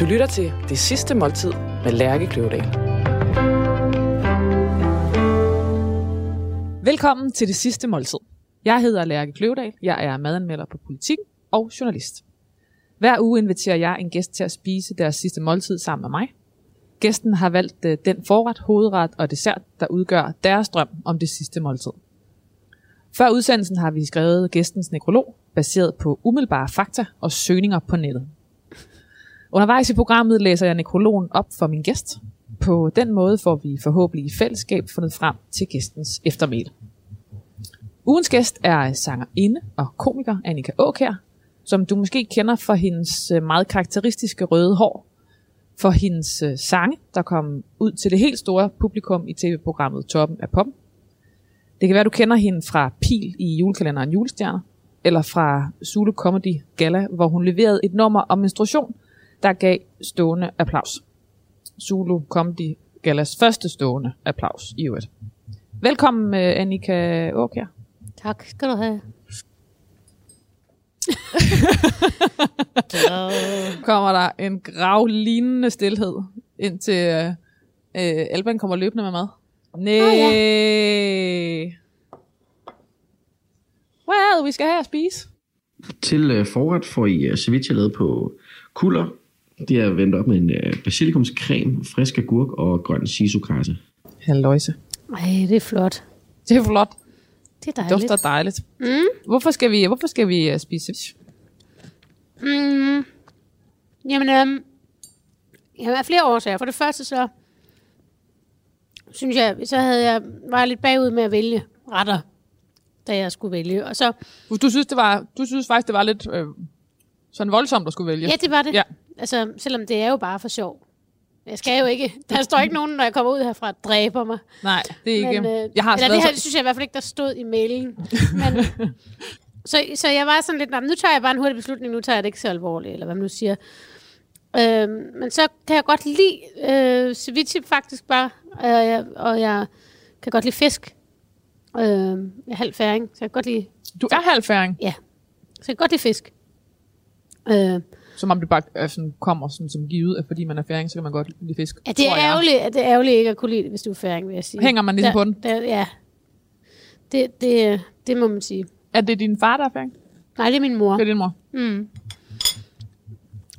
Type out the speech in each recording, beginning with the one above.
Du lytter til Det Sidste Måltid med Lærke Kløvedal. Velkommen til Det Sidste Måltid. Jeg hedder Lærke Kløvedal. Jeg er madanmelder på politik og journalist. Hver uge inviterer jeg en gæst til at spise deres sidste måltid sammen med mig. Gæsten har valgt øh, den forret, hovedret og dessert, der udgør deres drøm om det sidste måltid. Før udsendelsen har vi skrevet gæstens nekrolog, baseret på umiddelbare fakta og søgninger på nettet. Undervejs i programmet læser jeg nekrologen op for min gæst. På den måde får vi forhåbentlig i fællesskab fundet frem til gæstens eftermæle. Ugens gæst er sangerinde og komiker Annika Åkær, som du måske kender for hendes øh, meget karakteristiske røde hår, for hendes øh, sange, der kom ud til det helt store publikum i tv-programmet Toppen af Pop. Det kan være, du kender hende fra Pil i julekalenderen Julestjerner, eller fra Zulu Comedy Gala, hvor hun leverede et nummer om menstruation, der gav stående applaus. Zulu Comedy Galas første stående applaus i øvrigt. Velkommen, øh, Annika Åkær. Tak skal du have. kommer der en gravlignende stillhed, indtil øh, øh, Alban kommer løbende med mad. Nej. Oh, Well, vi skal have at spise. Til øh, forret får I øh, ceviche lavet på kulder. Det er vendt op med en øh, basilikumscreme, frisk agurk og grøn shisokarse. Halløjse. Ej, det er flot. Det er flot. Det er Det dejligt. dufter dejligt. Mm. Hvorfor skal vi, hvorfor skal vi uh, spise ceviche? Mm. Jamen, øhm, jeg har flere årsager. For det første så, synes jeg, så havde jeg, var jeg lidt bagud med at vælge retter, da jeg skulle vælge. Og så, Du synes, det var, du synes faktisk, det var lidt øh, sådan voldsomt at skulle vælge. ja, det var det. Ja. Altså, selvom det er jo bare for sjov. Jeg skal jo ikke, der står ikke nogen, når jeg kommer ud herfra, og dræber mig. Nej, det er ikke... Men, øh, jeg har eller det her så- synes jeg i hvert fald ikke, der stod i mailen. Men, så, så jeg var sådan lidt, "Nå, men nu tager jeg bare en hurtig beslutning, nu tager jeg det ikke så alvorligt, eller hvad man nu siger. Øhm, men så kan jeg godt lide øh, ceviche faktisk bare, og jeg, og jeg kan godt lide fisk. Øh, jeg er halv færing, så jeg kan godt lide, Du er halvfæring, så jeg kan godt lide fisk. Øh, som om det bare øh, sådan, kommer sådan, som givet, at fordi man er færing, så kan man godt lide fisk. ja, det er jeg. ærgerligt, det er ærgerligt ikke at kunne lide det, hvis du er færing, vil jeg sige. Hænger man ligesom der, på den? Der, ja, det, det, det må man sige. Er det din far, der er færing? Nej, det er min mor. Det er din mor. Mm.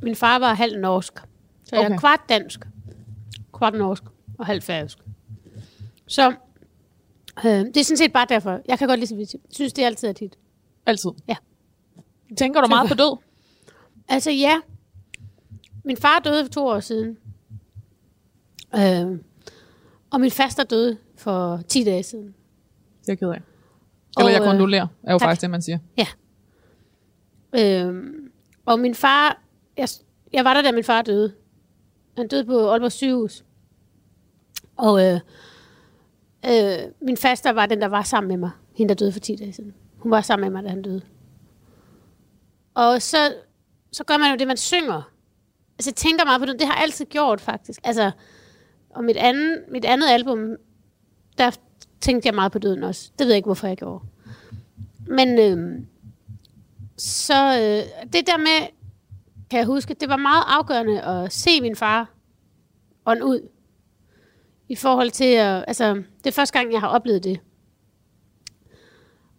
Min far var halv norsk. Så jeg Okay. er kvart dansk, kvart norsk og halv færøsk. Så øh, det er sådan set bare derfor. Jeg kan godt lide. Jeg synes, det er altid er tit. Altid. Ja. Tænker du meget på død? Altså ja, min far døde for to år siden. Øh, og min faster døde for 10 dage siden. Det er ked af. Eller Og, jeg øh, kondolerer, er jo tak. faktisk det, man siger. Øh, og min far, jeg, jeg var der, da min far døde. Han døde på Aalborg sygehus. Og øh, øh, min faster var den, der var sammen med mig. Hende, der døde for 10 dage siden. Hun var sammen med mig, da han døde. Og så, så gør man jo det, man synger. Altså, jeg tænker meget på det. Det har jeg altid gjort, faktisk. Altså, og mit, anden, mit andet album, der tænkte jeg meget på døden også. Det ved jeg ikke, hvorfor jeg gjorde. Men øh, så øh, det der med, kan jeg huske, det var meget afgørende at se min far ånd ud. I forhold til, at, altså, det er første gang, jeg har oplevet det.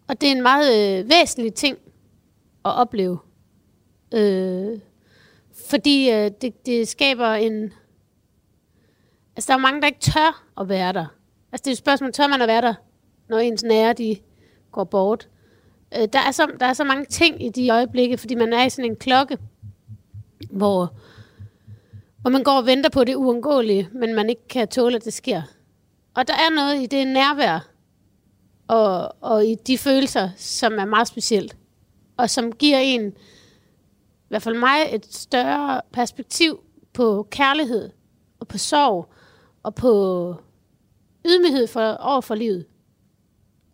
Og det er en meget øh, væsentlig ting at opleve. Øh, fordi øh, det, det skaber en... Altså, der er mange, der ikke tør at være der. Altså, det er et spørgsmål, tør man at være der, når ens nære, de går bort? Øh, der, er så, der er så mange ting i de øjeblikke, fordi man er i sådan en klokke, hvor, hvor man går og venter på det uundgåelige, men man ikke kan tåle, at det sker. Og der er noget i det nærvær, og, og i de følelser, som er meget specielt, og som giver en, i hvert fald mig, et større perspektiv på kærlighed, og på sorg, og på ydmyghed for, over for livet.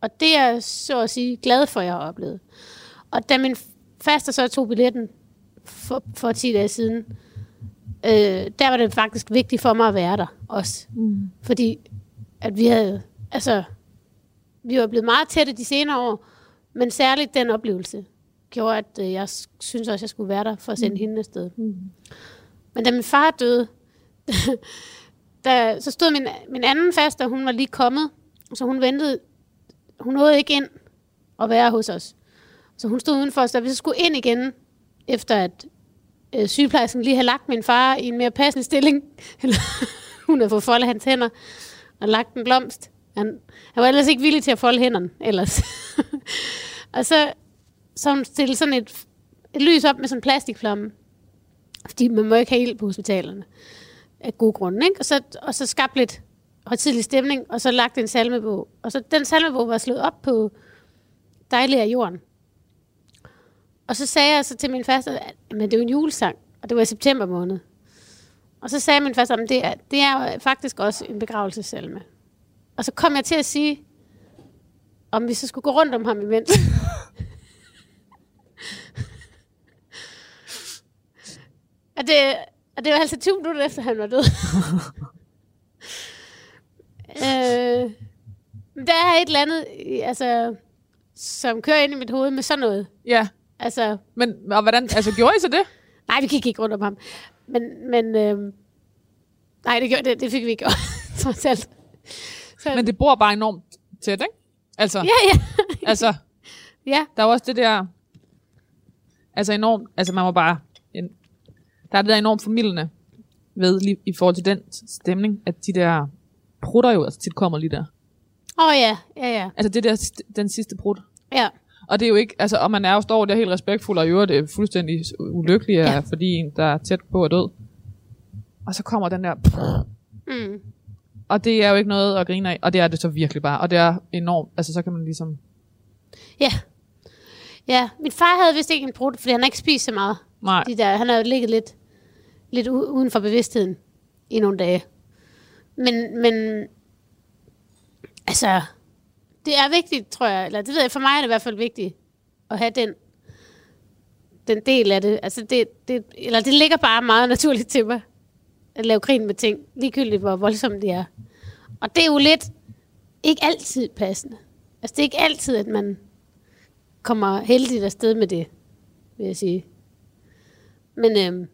Og det er jeg så at sige glad for, at jeg har oplevet. Og da min faster så tog billetten for, for 10 dage siden, øh, der var det faktisk vigtigt for mig at være der også. Mm. Fordi at vi havde, altså, vi var blevet meget tætte de senere år, men særligt den oplevelse gjorde, at øh, jeg synes også, at jeg skulle være der for at sende mm. hende afsted. Mm. Men da min far døde, der, så stod min, min anden faster, hun var lige kommet, så hun ventede, hun nåede ikke ind og være hos os. Så hun stod udenfor, så vi så skulle ind igen, efter at øh, sygeplejersken lige havde lagt min far i en mere passende stilling. Eller hun havde fået foldet hans hænder og lagt en blomst. Han, han var ellers ikke villig til at folde hænderne ellers. og så, så hun stillede sådan et, et lys op med sådan en plastikflamme. Fordi man må ikke have ild på hospitalerne. Af gode grunde, ikke? Og så, og så skabte lidt højtidlig stemning, og så lagt en salmebog. Og så den salmebog var slået op på dejlig af jorden. Og så sagde jeg så til min faste, at men det er jo en julesang, og det var i september måned. Og så sagde min faste, at det er, det er faktisk også en begravelsesalme. Og så kom jeg til at sige, om vi så skulle gå rundt om ham imens. og, det, og det var altså 20 minutter efter, han var død. øh, der er et eller andet, altså, som kører ind i mit hoved med sådan noget. Ja, Altså, men og hvordan, altså gjorde I så det? nej, vi gik ikke rundt om ham. Men, men øh, nej, det, gjorde, det, det fik vi ikke gjort, trods alt. Så, Men det bor bare enormt tæt, ikke? Altså, ja, ja, altså, ja. der er også det der, altså enormt, altså man må bare, der er det der enormt formidlende ved, lige, i forhold til den stemning, at de der prutter jo altså tit kommer lige der. Åh oh, ja, ja, ja. Altså det der, den sidste prut. Ja, Og det er jo ikke, altså, og man er jo står der helt respektfuld, og i øvrigt er fuldstændig ulykkelig, ja. Ja. fordi en, der er tæt på at død. Og så kommer den der, mm. og det er jo ikke noget at grine af, og det er det så virkelig bare, og det er enormt, altså så kan man ligesom, ja. Ja, min far havde vist ikke en brud, fordi han har ikke spist så meget. nej, De der, han har jo ligget lidt, lidt uden for bevidstheden i nogle dage. Men, men altså, det er vigtigt, tror jeg, eller det ved jeg, for mig er det i hvert fald vigtigt, at have den, den del af det. Altså det, det, eller det ligger bare meget naturligt til mig, at lave grin med ting, ligegyldigt hvor voldsomt det er. Og det er jo lidt ikke altid passende. Altså det er ikke altid, at man kommer heldigt afsted med det, vil jeg sige. Men øhm,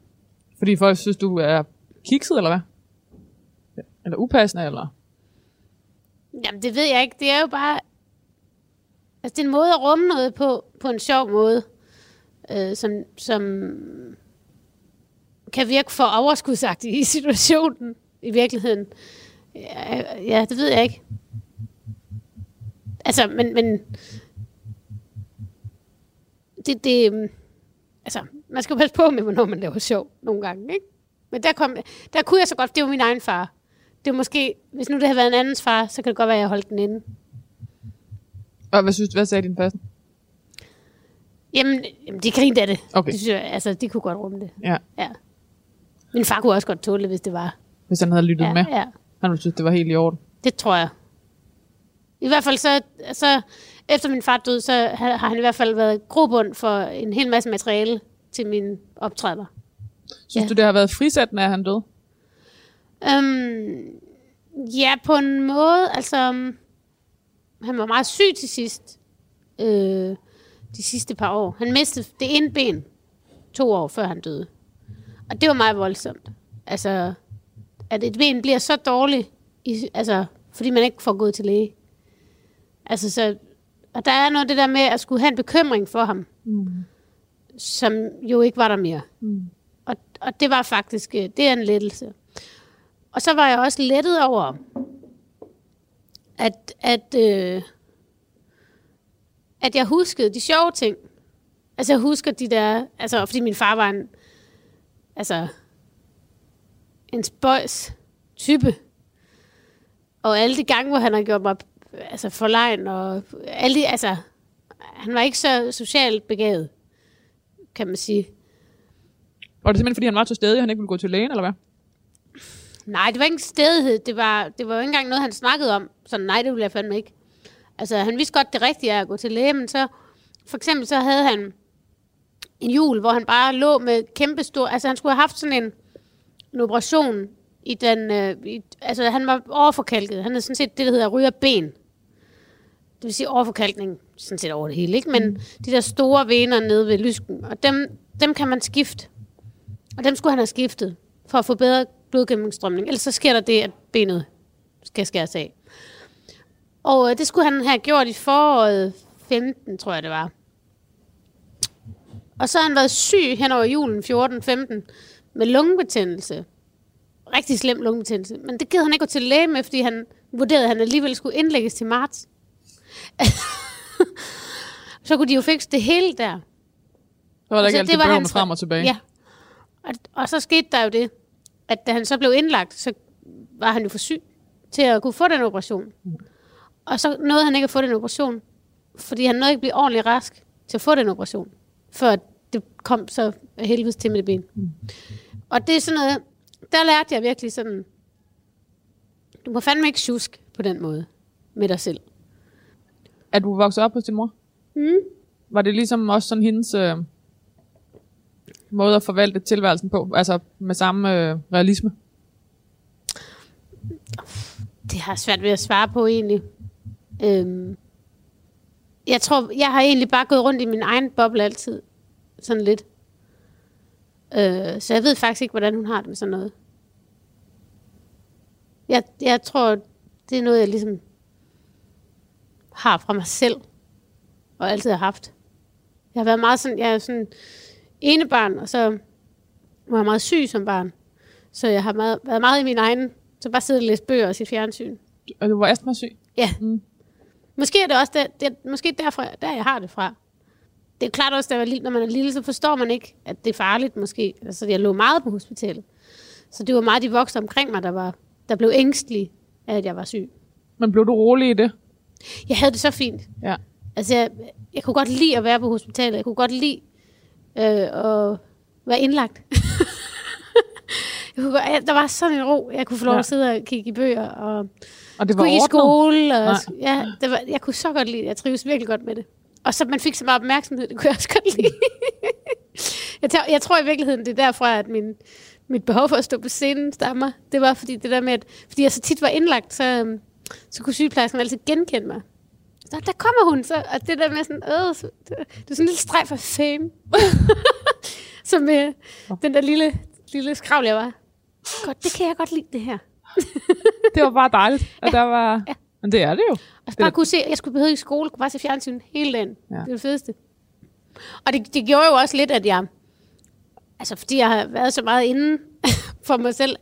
fordi folk synes, du er kikset, eller hvad? Eller upassende, eller? jamen, det ved jeg ikke. Det er jo bare... Altså, det er en måde at rumme noget på, på en sjov måde, øh, som, som kan virke for overskudsagtigt i situationen, i virkeligheden. Ja, ja, det ved jeg ikke. Altså, men, men det, det, øhm, altså, man skal jo passe på med, hvornår man laver sjov nogle gange, ikke? Men der, kom, der kunne jeg så godt, det var min egen far. Det var måske, hvis nu det havde været en andens far, så kan det godt være, at jeg holdt den inde. Og hvad synes du, hvad sagde din faste? Jamen, jamen de grinede af det. Okay. Det synes jeg, altså, de kunne godt rumme det. Ja, Ja. Min far kunne også godt tåle det, hvis det var. hvis han havde lyttet Ja, med. ja. Han ville synes, det var helt i orden. Det tror jeg. I hvert fald så, så efter min far døde, så har har han i hvert fald været grobund for en hel masse materiale til mine optræder. Synes Ja. du, det har været frisættende, at han døde? Øhm, ja, på en måde. Altså, um, han var meget syg til sidst. Øh, de sidste par år. Han mistede det ene ben to år før han døde. Og det var meget voldsomt. Altså, at et ben bliver så dårligt, i, altså, fordi man ikke får gået til læge. Altså, så, og der er noget det der med at skulle have en bekymring for ham, mm. som jo ikke var der mere. Mm. Og, og det var faktisk, øh, det er en lettelse. Og så var jeg også lettet over, at, at, øh, at jeg huskede de sjove ting. Altså jeg husker de der, altså fordi min far var en, altså en spøjs type. Og alle de gange, hvor han har gjort mig altså forlegen, og alle de, altså, han var ikke så socialt begavet, kan man sige. Og det simpelthen, fordi han var til stede, og han ikke ville gå til lægen, eller hvad? Nej, det var ikke en stedighed. Det var, det var jo ikke engang noget, han snakkede om. Så nej, det ville jeg fandme ikke. Altså, han vidste godt, det rigtige er at gå til læge, men så, for eksempel, så havde han en jul, hvor han bare lå med kæmpe stor... Altså, han skulle have haft sådan en, en operation i den... Øh, i, altså, han var overforkalket. Han havde sådan set det, der hedder ryger ben. Det vil sige overforkalkning, sådan set over det hele, ikke? Men mm. de der store vener nede ved lysken, og dem, dem kan man skifte. Og dem skulle han have skiftet. for at få bedre blodgennemstrømning. Ellers så sker der det, at benet skal skæres af. Og øh, det skulle han have gjort i foråret 15, tror jeg det var. Og så har han været syg hen over julen 14-15 med lungebetændelse. Rigtig slem lungebetændelse. Men det gider han ikke gå til læge med, fordi han vurderede, at han alligevel skulle indlægges til marts. så kunne de jo fikse det hele der. Så var der Og ikke altid det med hans- frem og tilbage. Ja. Og, og så skete der jo det, at da han så blev indlagt, så var han jo for syg til at kunne få den operation. Og så nåede han ikke at få den operation, fordi han nåede ikke at blive ordentligt rask til at få den operation, før det kom så helvedes til med det ben. Og det er sådan noget, der lærte jeg virkelig sådan, du må fandme ikke tjusk på den måde med dig selv. Er du vokset op hos din mor? Mm. Var det ligesom også sådan hendes øh, måde at forvalte tilværelsen på? Altså med samme øh, realisme? Det har jeg svært ved at svare på egentlig. Øhm, jeg tror, jeg har egentlig bare gået rundt i min egen boble altid. Sådan lidt. Øh, så jeg ved faktisk ikke, hvordan hun har det med sådan noget. Jeg, jeg tror, det er noget, jeg ligesom har fra mig selv. Og altid har haft. Jeg har været meget sådan, jeg er sådan ene barn, og så var jeg meget syg som barn. Så jeg har meget, været meget i min egen, så bare sidde og læse bøger og se fjernsyn. Og du var astmasyg? Ja. Mm. Måske er det også der, det, måske derfor, der jeg har det fra. Det er klart også, at når man er lille, så forstår man ikke, at det er farligt måske. Altså, jeg lå meget på hospitalet. Så det var meget de voksne omkring mig, der, var, der blev ængstlige af, at jeg var syg. Men blev du rolig i det? Jeg havde det så fint. Ja. Altså, jeg, jeg kunne godt lide at være på hospitalet. Jeg kunne godt lide øh, at være indlagt. jeg kunne godt, der var sådan en ro. Jeg kunne få lov Ja. at sidde og kigge i bøger. Og Og det var skulle ikke i ordnet? skole. Og, Nej. ja, det var, jeg kunne så godt lide det. Jeg trives virkelig godt med det. Og så man fik så meget opmærksomhed, det kunne jeg også godt lide. jeg, tror, jeg tror i virkeligheden, det er derfra, at min, mit behov for at stå på scenen stammer. Det var fordi det der med, at fordi jeg så tit var indlagt, så, øhm, så kunne sygeplejersken altid genkende mig. Så der kommer hun, så, og det der med sådan, øh, så, det, det er sådan en lille streg for fame. Som øh, den der lille, lille skravl, jeg var. Godt, det kan jeg godt lide, det her. Det var bare dejligt, at der var... Ja. Men det er det jo. Og så Det er bare kunne se, jeg skulle behøve i skole, kunne bare se fjernsyn hele dagen. Ja. Det er det fedeste. Og det, det gjorde jo også lidt, at jeg, altså fordi jeg har været så meget inde for mig selv,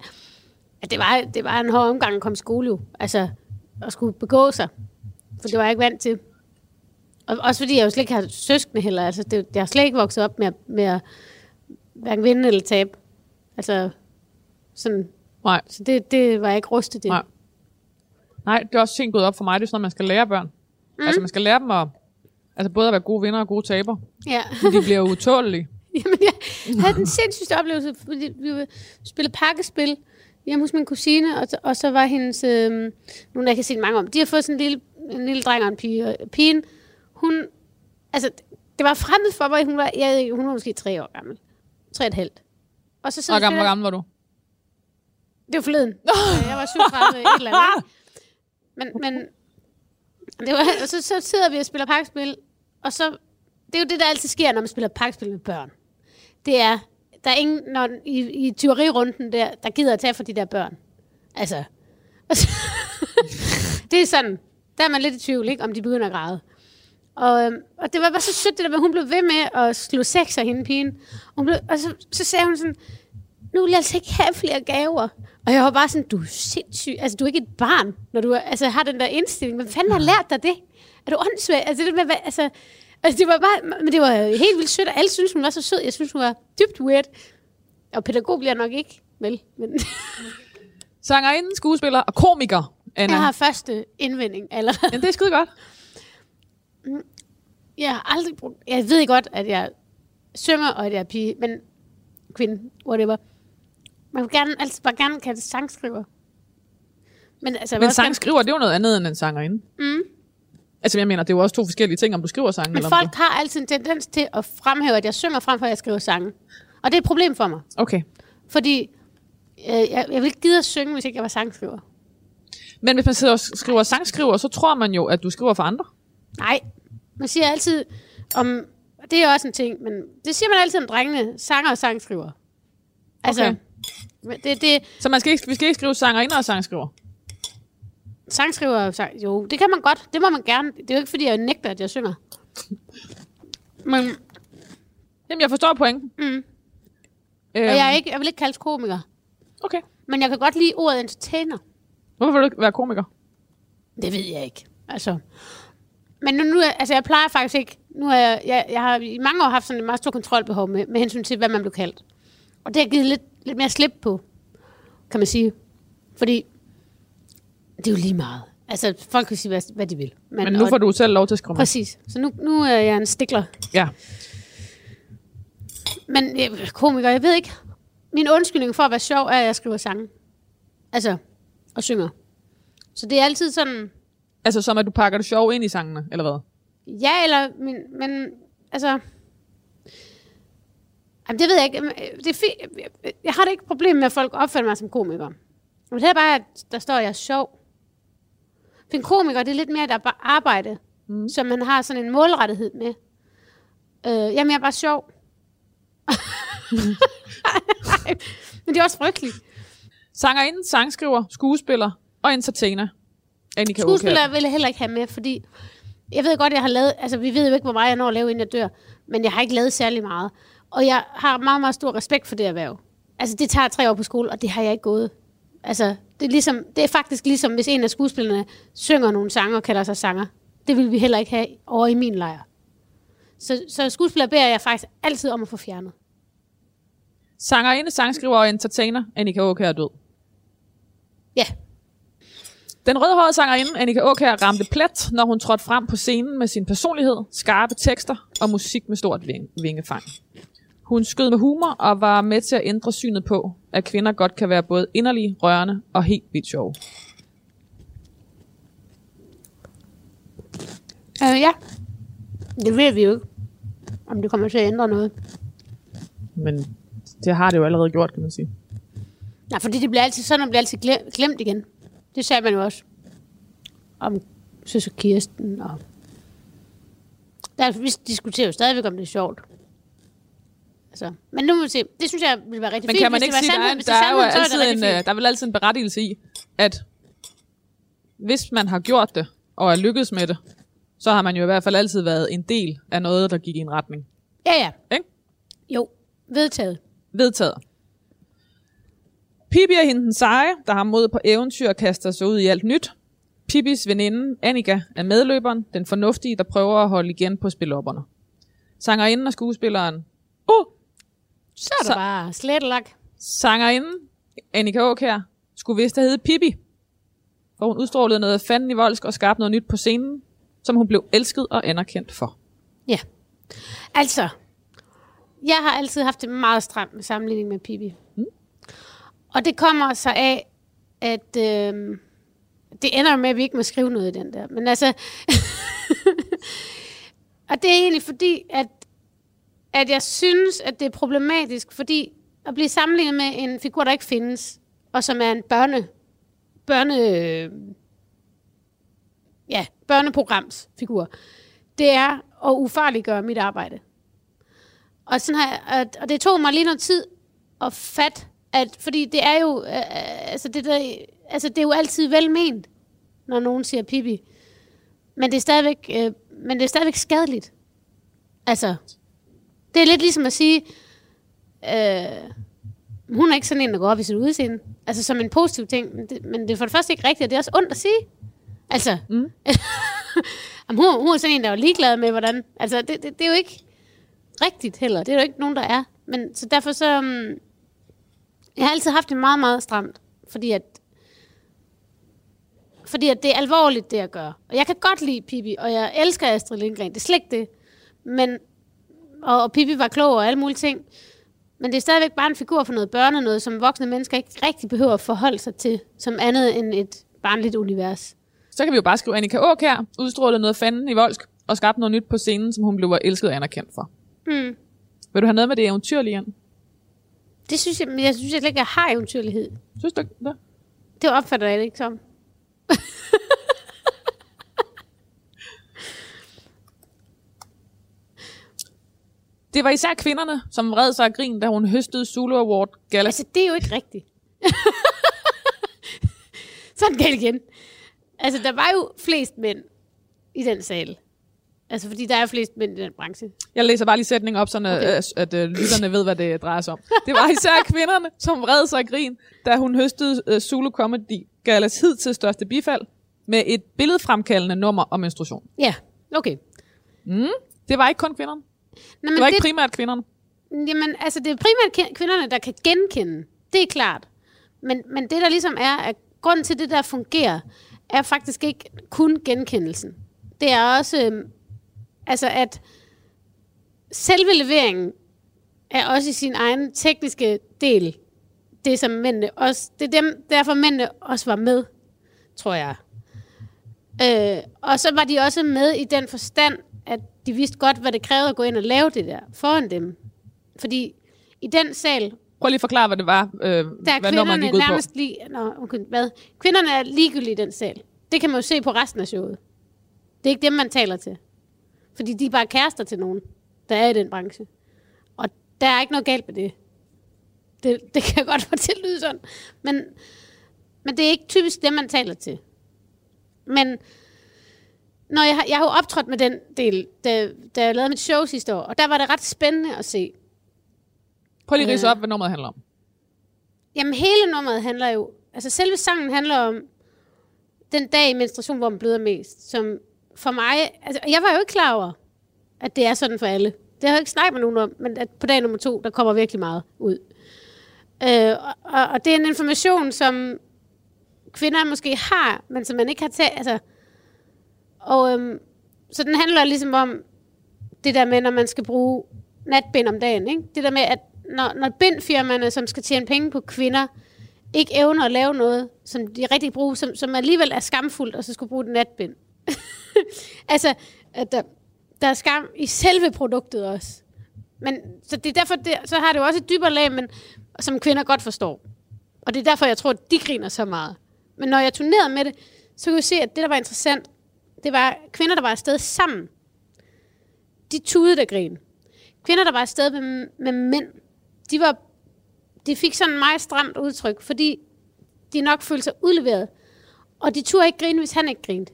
at det var, det var en hård omgang at komme i skole jo. Altså, at skulle begå sig. For det var jeg ikke vant til. Og også fordi jeg jo slet ikke har søskende heller. Altså, det, jeg har slet ikke vokset op med, at- med at hverken vinde eller tabe. Altså, sådan. Nej. Så det, det var jeg ikke rustet til. Nej. Nej, det er også sent gået op for mig. Det er sådan man skal lære børn. Mm. Altså, man skal lære dem at... Altså, både at være gode vinder og gode taber. Ja. De bliver utålige. Jamen, jeg havde den sindssygste oplevelse, fordi vi spillede pakkespil hjemme hos min kusine, og, så- og så var hendes, øh, nogle jeg kan se mange om, de har fået sådan en lille, en lille dreng og en pige, og pigen, hun, altså, det var fremmed for mig, hun var, jeg, hun var måske tre år gammel, tre og et halvt. Og så Hvor sidder gammel, hvor gammel var du? det var forleden. Jeg var 37 et eller andet. Men, men det var, og så, så sidder vi og spiller pakkespil, og så, det er jo det, der altid sker, når man spiller pakkespil med børn. Det er, der er ingen, når, i, i tyverirunden der, der gider at tage for de der børn. Altså, altså det er sådan, der er man lidt i tvivl, ikke, om de begynder at græde. Og, øhm, og det var bare så sødt, det der at hun blev ved med at slå sex af hende pigen. Og, hun blev, og så, så sagde hun sådan, nu vil jeg altså ikke have flere gaver. Og jeg var bare sådan, du er sindssyg. Altså, du er ikke et barn, når du altså, har den der indstilling. Hvem fanden har lært dig det? Er du åndssvag? Altså, det med, hvad- altså, altså, det var bare, men det var helt vildt sødt, og alle synes hun var så sød. Jeg synes, hun var dybt weird. Og pædagog bliver nok ikke, vel? Men Sangerinde, skuespiller og komiker, Anna. jeg har første indvending allerede. Ja, det er skide godt. Jeg har aldrig brugt... Jeg ved godt, at jeg synger, og at jeg er pige, men kvinde, whatever. Man vil gerne, altså bare gerne kalde det sangskriver. Men, altså, vil Men også gerne- sangskriver, det er jo noget andet end en sangerinde. Mm. Altså, jeg mener, det er jo også to forskellige ting, om du skriver sange Men eller folk har altid en tendens til at fremhæve, at jeg synger frem for, at jeg skriver sange. Og det er et problem for mig. du... Okay. Fordi øh, jeg, jeg ville ikke gide at synge, hvis ikke jeg var sangskriver. Men hvis man sidder og skriver sangskriver, så tror man jo, at du skriver for andre. Nej, man siger altid om... Det er også en ting, men det siger man altid om drengene, sanger og sangskriver. Altså, Okay. Men Det, det, Så man skal ikke, vi skal ikke skrive sangerinder og sangskriver. sangskriver, sang, jo, det kan man godt. Det må man gerne. Det er jo ikke, fordi jeg nægter, at jeg synger. Men, Jamen, jeg forstår pointen. Mm. Øhm, og jeg, er ikke, jeg vil ikke kaldes komiker. Okay. Men jeg kan godt lide ordet entertainer. Hvorfor vil du ikke være komiker? Det ved jeg ikke. Altså. Men nu, nu altså jeg plejer faktisk ikke, nu er jeg, jeg, jeg har i mange år haft sådan et meget stort kontrolbehov med, med hensyn til, hvad man blev kaldt. Og det har givet lidt, lidt mere slip på, kan man sige. Fordi det er jo lige meget. Altså, folk kan sige, hvad, hvad de vil. Men nu og- får du selv lov til at skrive. Præcis. Så nu, nu er jeg en stikler. Ja. Men jeg, komiker, jeg ved ikke. Min undskyldning for at være sjov er, at jeg skriver sange. Altså, og synger. Så det er altid sådan, Altså som at du pakker det sjov ind i sangene, eller hvad? ja eller, min, men altså, jamen, det ved jeg ikke. Jamen, Det er fint. Jeg- Jeg har det ikke problem med, at folk opfatter mig som komiker. Men det er bare, at der står, at jeg er sjov. For en komiker, det er lidt mere et ar- arbejde, mm. som man har sådan en målrettighed med. Øh, jamen, jeg er bare sjov. Men det er også frygteligt. Sangerinde, sangskriver, skuespiller og entertainer. Annika Skuespillere Aukjær. vil jeg heller ikke have med, fordi jeg ved godt, jeg har lavet, altså vi ved jo ikke, hvor meget jeg når at lave, inden jeg dør, men jeg har ikke lavet særlig meget. Og jeg har meget, meget stor respekt for det erhverv. Altså det tager tre år på skole, og det har jeg ikke gået. Altså det er, ligesom, det er faktisk ligesom, hvis en af skuespillerne synger nogle sange og kalder sig sanger. Det vil vi heller ikke have over i min lejr. Så, så skuespillere beder jeg faktisk altid om at få fjernet. Sangerinde, sangskriver og entertainer. Annika Aukjær er død. Ja, Den rødhårede sangerinde Annika Aukjær ramte plet, når hun trådte frem på scenen med sin personlighed, skarpe tekster og musik med stort ving- vingefang. Hun skød med humor og var med til at ændre synet på, at kvinder godt kan være både inderlige, rørende og helt vildt sjove. øh, ja. Det ved vi jo ikke, om det kommer til at ændre noget. Men det har det jo allerede gjort, kan man sige. Nej, fordi det bliver altid, sådan bliver altid glem- glemt igen. Det sagde man jo også. Om søster Kirsten og... Der, vi diskuterer jo stadigvæk, om det er sjovt. Altså, men nu må vi se. Det synes jeg vil være rigtig Men fint. kan man ikke sige, var der er, sandhed, der, er sandhed, så er altid rigtig en, fint. øh, der er vel altid en berettigelse i, at hvis man har gjort det, og er lykkedes med det, så har man jo i hvert fald altid været en del af noget, der gik i en retning. Ja, ja. Ikke? Jo, vedtaget. Vedtaget. Pippi er hende den seje, der har mod på eventyr og kaster sig ud i alt nyt. Pippis veninde, Annika, er medløberen, den fornuftige, der prøver at holde igen på spilopperne. Sangerinden og skuespilleren. Så er der Så- bare slettelak. Sangerinden, Annika Aukjær, skulle vist have heddet Pippi. For hun udstrålede noget fanden i voldsk og skabte noget nyt på scenen, som hun blev elsket og anerkendt for. Ja. Altså, jeg har altid haft det meget stramt med sammenligning med Pippi. Mm. Og det kommer så af, at øh, det ender med, at vi ikke må skrive noget i den der. Men altså, og det er egentlig fordi, at, at jeg synes, at det er problematisk, fordi at blive sammenlignet med en figur, der ikke findes, og som er en børne, børne, ja, børneprogramsfigur, det er at ufarliggøre mit arbejde. Og, sådan her, at, og det tog mig lige noget tid at fat, at, fordi det er jo, øh, øh, altså, det der, altså det er jo altid velment, når nogen siger Pippi. Men det er stadigvæk, øh, men det er stadigvæk skadeligt. Altså, det er lidt ligesom at sige, øh, hun er ikke sådan en, der går op i sit udseende. Altså som en positiv ting. Men det, men det er for det første ikke rigtigt, og det er også ondt at sige. Altså, mm. Jamen, hun, hun er sådan en, der er ligeglad med, hvordan... Altså, det, det, det er jo ikke rigtigt heller. Det er jo ikke nogen, der er. Men så derfor så... Um, jeg har altid haft det meget, meget stramt. Fordi at... Fordi at det er alvorligt, det jeg gør. Og jeg kan godt lide Pippi, og jeg elsker Astrid Lindgren. Det er slet ikke det. Men... Og, og Pippi var klog og alle mulige ting. Men det er stadigvæk bare en figur for noget børne, noget som voksne mennesker ikke rigtig behøver at forholde sig til, som andet end et barnligt univers. Så kan vi jo bare skrive, Annika Aukjær udstrålede noget fanden i voldsk og skabte noget nyt på scenen, som hun blev elsket og anerkendt for. Mm. Vil du have noget med det eventyrlige? Det synes jeg, jeg synes jeg slet ikke, jeg har eventyrlighed. Synes du ikke det? Det opfatter jeg det ikke som. Det var især kvinderne, som vred sig af grin, da hun høstede Zulu Award Gala. Altså, det er jo ikke rigtigt. Sådan galt igen. Altså, der var jo flest mænd i den sal. Altså, fordi der er flest mænd i den branche. Jeg læser bare lige sætningen op, så okay. at, at uh, lytterne ved, hvad det drejer sig om. Det var især kvinderne, som vred sig af grin, da hun høstede uh, Zulu Comedy Galas hidtil største bifald med et billedfremkaldende nummer om menstruation. Ja, okay. Mm. Det var ikke kun kvinderne. Nå, Det var ikke primært kvinderne. Jamen, altså, det er primært kvinderne, der kan genkende. Det er klart. Men, men det, der ligesom er, at grunden til, det der fungerer, er faktisk ikke kun genkendelsen. Det er også, øhm, altså, at selve leveringen er også i sin egen tekniske del, det som mændene også, det er dem, derfor mændene også var med, tror jeg. Øh, og så var de også med i den forstand, at de vidste godt, hvad det krævede at gå ind og lave det der foran dem. Fordi i den sal, Prøv lige at forklare, hvad det var, øh, der er hvad kvinderne gik ud på. nærmest lige... Nå, okay, hvad? Kvinderne er ligegyldige i den sal. Det kan man jo se på resten af showet. Det er ikke dem, man taler til. Fordi de er bare kærester til nogen, der er i den branche. Og der er ikke noget galt med det. Det, det kan jeg godt få til at lyde sådan. Men, men det er ikke typisk dem, man taler til. Men når jeg, har, jeg har jo optrådt med den del, da, da jeg lavede mit show sidste år, og der var det ret spændende at se. Prøv lige at rise Øh. op, hvad nummeret handler om. Jamen hele nummeret handler jo, altså selve sangen handler om den dag i menstruation, hvor man bløder mest. Som for mig, altså jeg var jo ikke klar over, at det er sådan for alle. Det har jeg jo ikke snakket med nogen om, men at på dag nummer to, der kommer virkelig meget ud. Øh, og, og, og det er en information, som kvinder måske har, men som man ikke har taget, altså, og øhm, så den handler ligesom om det der med, når man skal bruge natbind om dagen, ikke? Det der med, at når, når bindfirmaerne, som skal tjene penge på kvinder, ikke evner at lave noget, som de rigtig bruger, som, som alligevel er skamfuldt, og så skulle bruge et natbind. altså, at der, der er skam i selve produktet også. Men, så det er derfor, det, så har det jo også et dybere lag, men, som kvinder godt forstår. Og det er derfor, jeg tror, at de griner så meget. Men når jeg turnerede med det, så kunne jeg se, at det, der var interessant, det var kvinder, der var afsted sammen. De tudede der grin. Kvinder, der var afsted med, med mænd, de, var, de fik sådan en meget stramt udtryk, fordi de nok følte sig udleveret. Og de turde ikke grine, hvis han ikke grinte.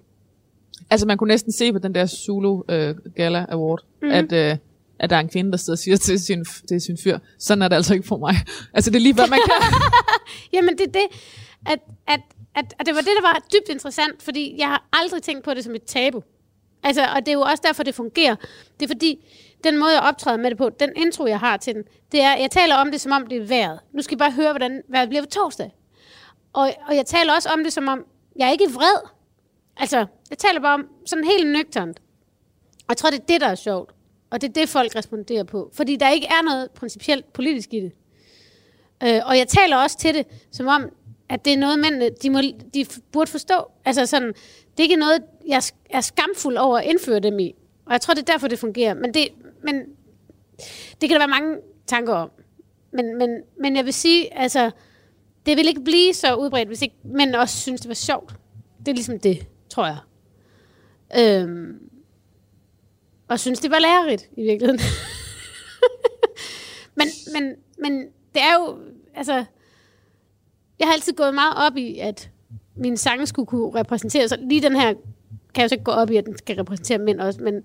Altså, man kunne næsten se på den der Zulu øh, Gala Award, Mhm. mm. at, øh, at der er en kvinde, der sidder og siger til sin, til sin fyr, sådan er det altså ikke for mig. Altså, det er lige, hvad man kan. Jamen, det er det, at, at, at, at det var det, der var dybt interessant, fordi jeg har aldrig tænkt på det som et tabu. Altså, og det er jo også derfor, det fungerer. Det er fordi, den måde, jeg optræder med det på, den intro, jeg har til den, det er, jeg taler om det, som om det er vejret. Nu skal I bare høre, hvordan vejret bliver på torsdag. Og, og jeg taler også om det, som om, jeg er ikke vred. Altså, jeg taler bare om sådan helt nøgternt. Og jeg tror, det er det, der er sjovt. Og det er det, folk responderer på. Fordi der ikke er noget principielt politisk i det. Øh, og jeg taler også til det, som om, at det er noget, mændene, øh, de, må, de burde forstå. Altså sådan, det er ikke noget, jeg er skamfuld over at indføre dem i. Og jeg tror, det er derfor, det fungerer. Men det, men det kan der være mange tanker om. Men, men, men jeg vil sige, altså, det vil ikke blive så udbredt, hvis ikke mænd også synes, det var sjovt. Det er ligesom det, tror jeg. Øhm, og synes, det var lærerigt i virkeligheden. men, men, men det er jo, altså, jeg har altid gået meget op i, at min sange skulle kunne repræsentere, så lige den her kan jeg så ikke gå op i, at den skal repræsentere mænd også, men det,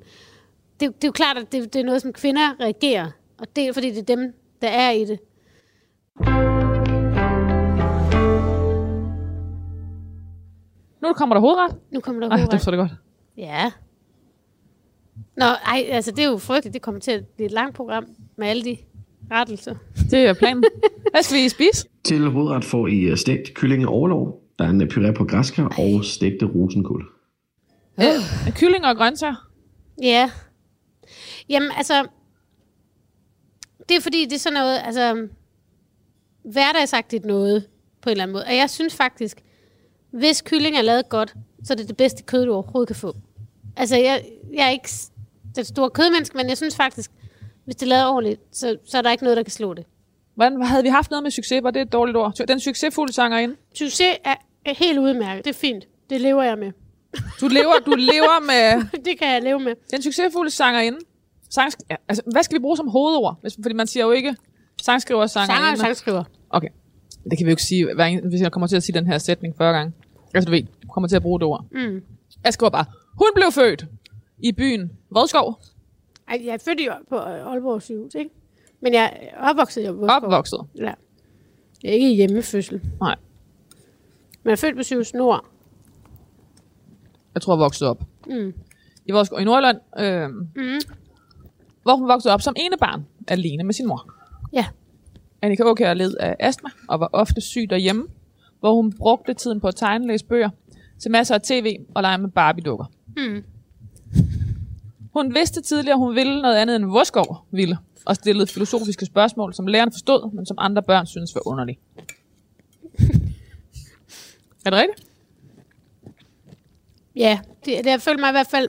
det er jo klart, at det, det er noget, som kvinder reagerer, og det er fordi, det er dem, der er i det. Nu kommer der hovedret. Nu kommer der Ej, hovedret. det så det godt. Ja. Nå, ej, altså det er jo frygteligt. Det kommer til at blive et langt program med alle de rettelser. Det er planen. Hvad skal vi spise? Til hovedret får I øh, stegt kylling overlov. Der er en øh, puré på græskar og stegte rosenkål. Øh, kylling og grøntsager. Ja. Jamen, altså... Det er fordi, det er sådan noget, altså... Hverdagsagtigt noget, på en eller anden måde. Og jeg synes faktisk, hvis kylling er lavet godt, så er det det bedste kød, du overhovedet kan få. Altså, jeg, jeg er ikke den store kødmenneske, men jeg synes faktisk, hvis det er lavet ordentligt, så, så er der ikke noget, der kan slå det. Hvordan havde vi haft noget med succes? Var det et dårligt ord? Den succesfulde sangerinde. Succes er, er helt udmærket. Det er fint. Det lever jeg med. Du lever, du lever med det kan jeg leve med. den succesfulde sangerinde. Sang, ja, altså, hvad skal vi bruge som hovedord? Fordi man siger jo ikke sangskriver og Sanger og sangerinde. sangskriver. Okay. Det kan vi jo ikke sige, hver hvis jeg kommer til at sige den her sætning 40 gange. Altså du ved, du kommer til at bruge det ord. Mm. Jeg skriver bare, hun blev født i byen Vodskov, Ej, jeg er født i, på øh, Aalborg sygehus, ikke? Men jeg er opvokset i Aalborg. opvokset. Ja. Jeg er ikke i hjemmefødsel. Nej, Men jeg er født på sygehus Nord. jeg tror vokset op. Mm. I, Vodskov, i Nordjylland, øh, Mm. hvor hun voksede op som ene barn, alene med sin mor. Ja. Annika Aukjær led af astma og var ofte syg derhjemme, hvor hun brugte tiden på at tegne, læse bøger, til masser af tv og lege med Barbie-dukker. Mm. Hun vidste tidligere, at hun ville noget andet end Voskov ville, og stillede filosofiske spørgsmål, som læreren forstod, men som andre børn synes var underlige. er det rigtigt? Ja, det, det jeg føler mig i hvert fald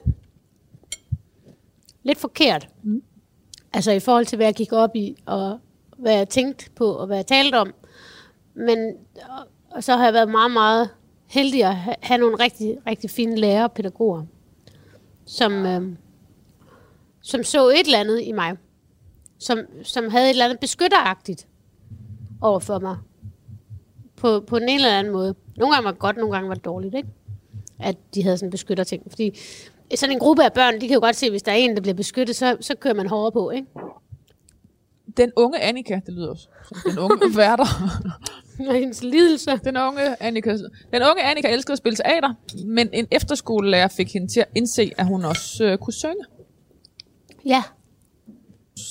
lidt forkert. Mm. Altså i forhold til, hvad jeg gik op i, og hvad jeg tænkte på, og hvad jeg talte om. Men og, og så har jeg været meget, meget heldig at ha- have nogle rigtig, rigtig fine lærere og pædagoger, som, øh, som så et eller andet i mig. Som, som havde et eller andet beskytteragtigt over for mig. På, på en eller anden måde. Nogle gange var det godt, nogle gange var det dårligt, ikke? at de havde sådan beskytterting. Fordi sådan en gruppe af børn, de kan jo godt se, hvis der er en, der bliver beskyttet, så, så kører man hårdere på, ikke? Den unge Annika, det lyder også som den unge værter. Og hendes lidelse. Den unge, Annika, den unge Annika elskede at spille teater, men en efterskolelærer fik hende til at indse, at hun også øh, kunne synge. Ja.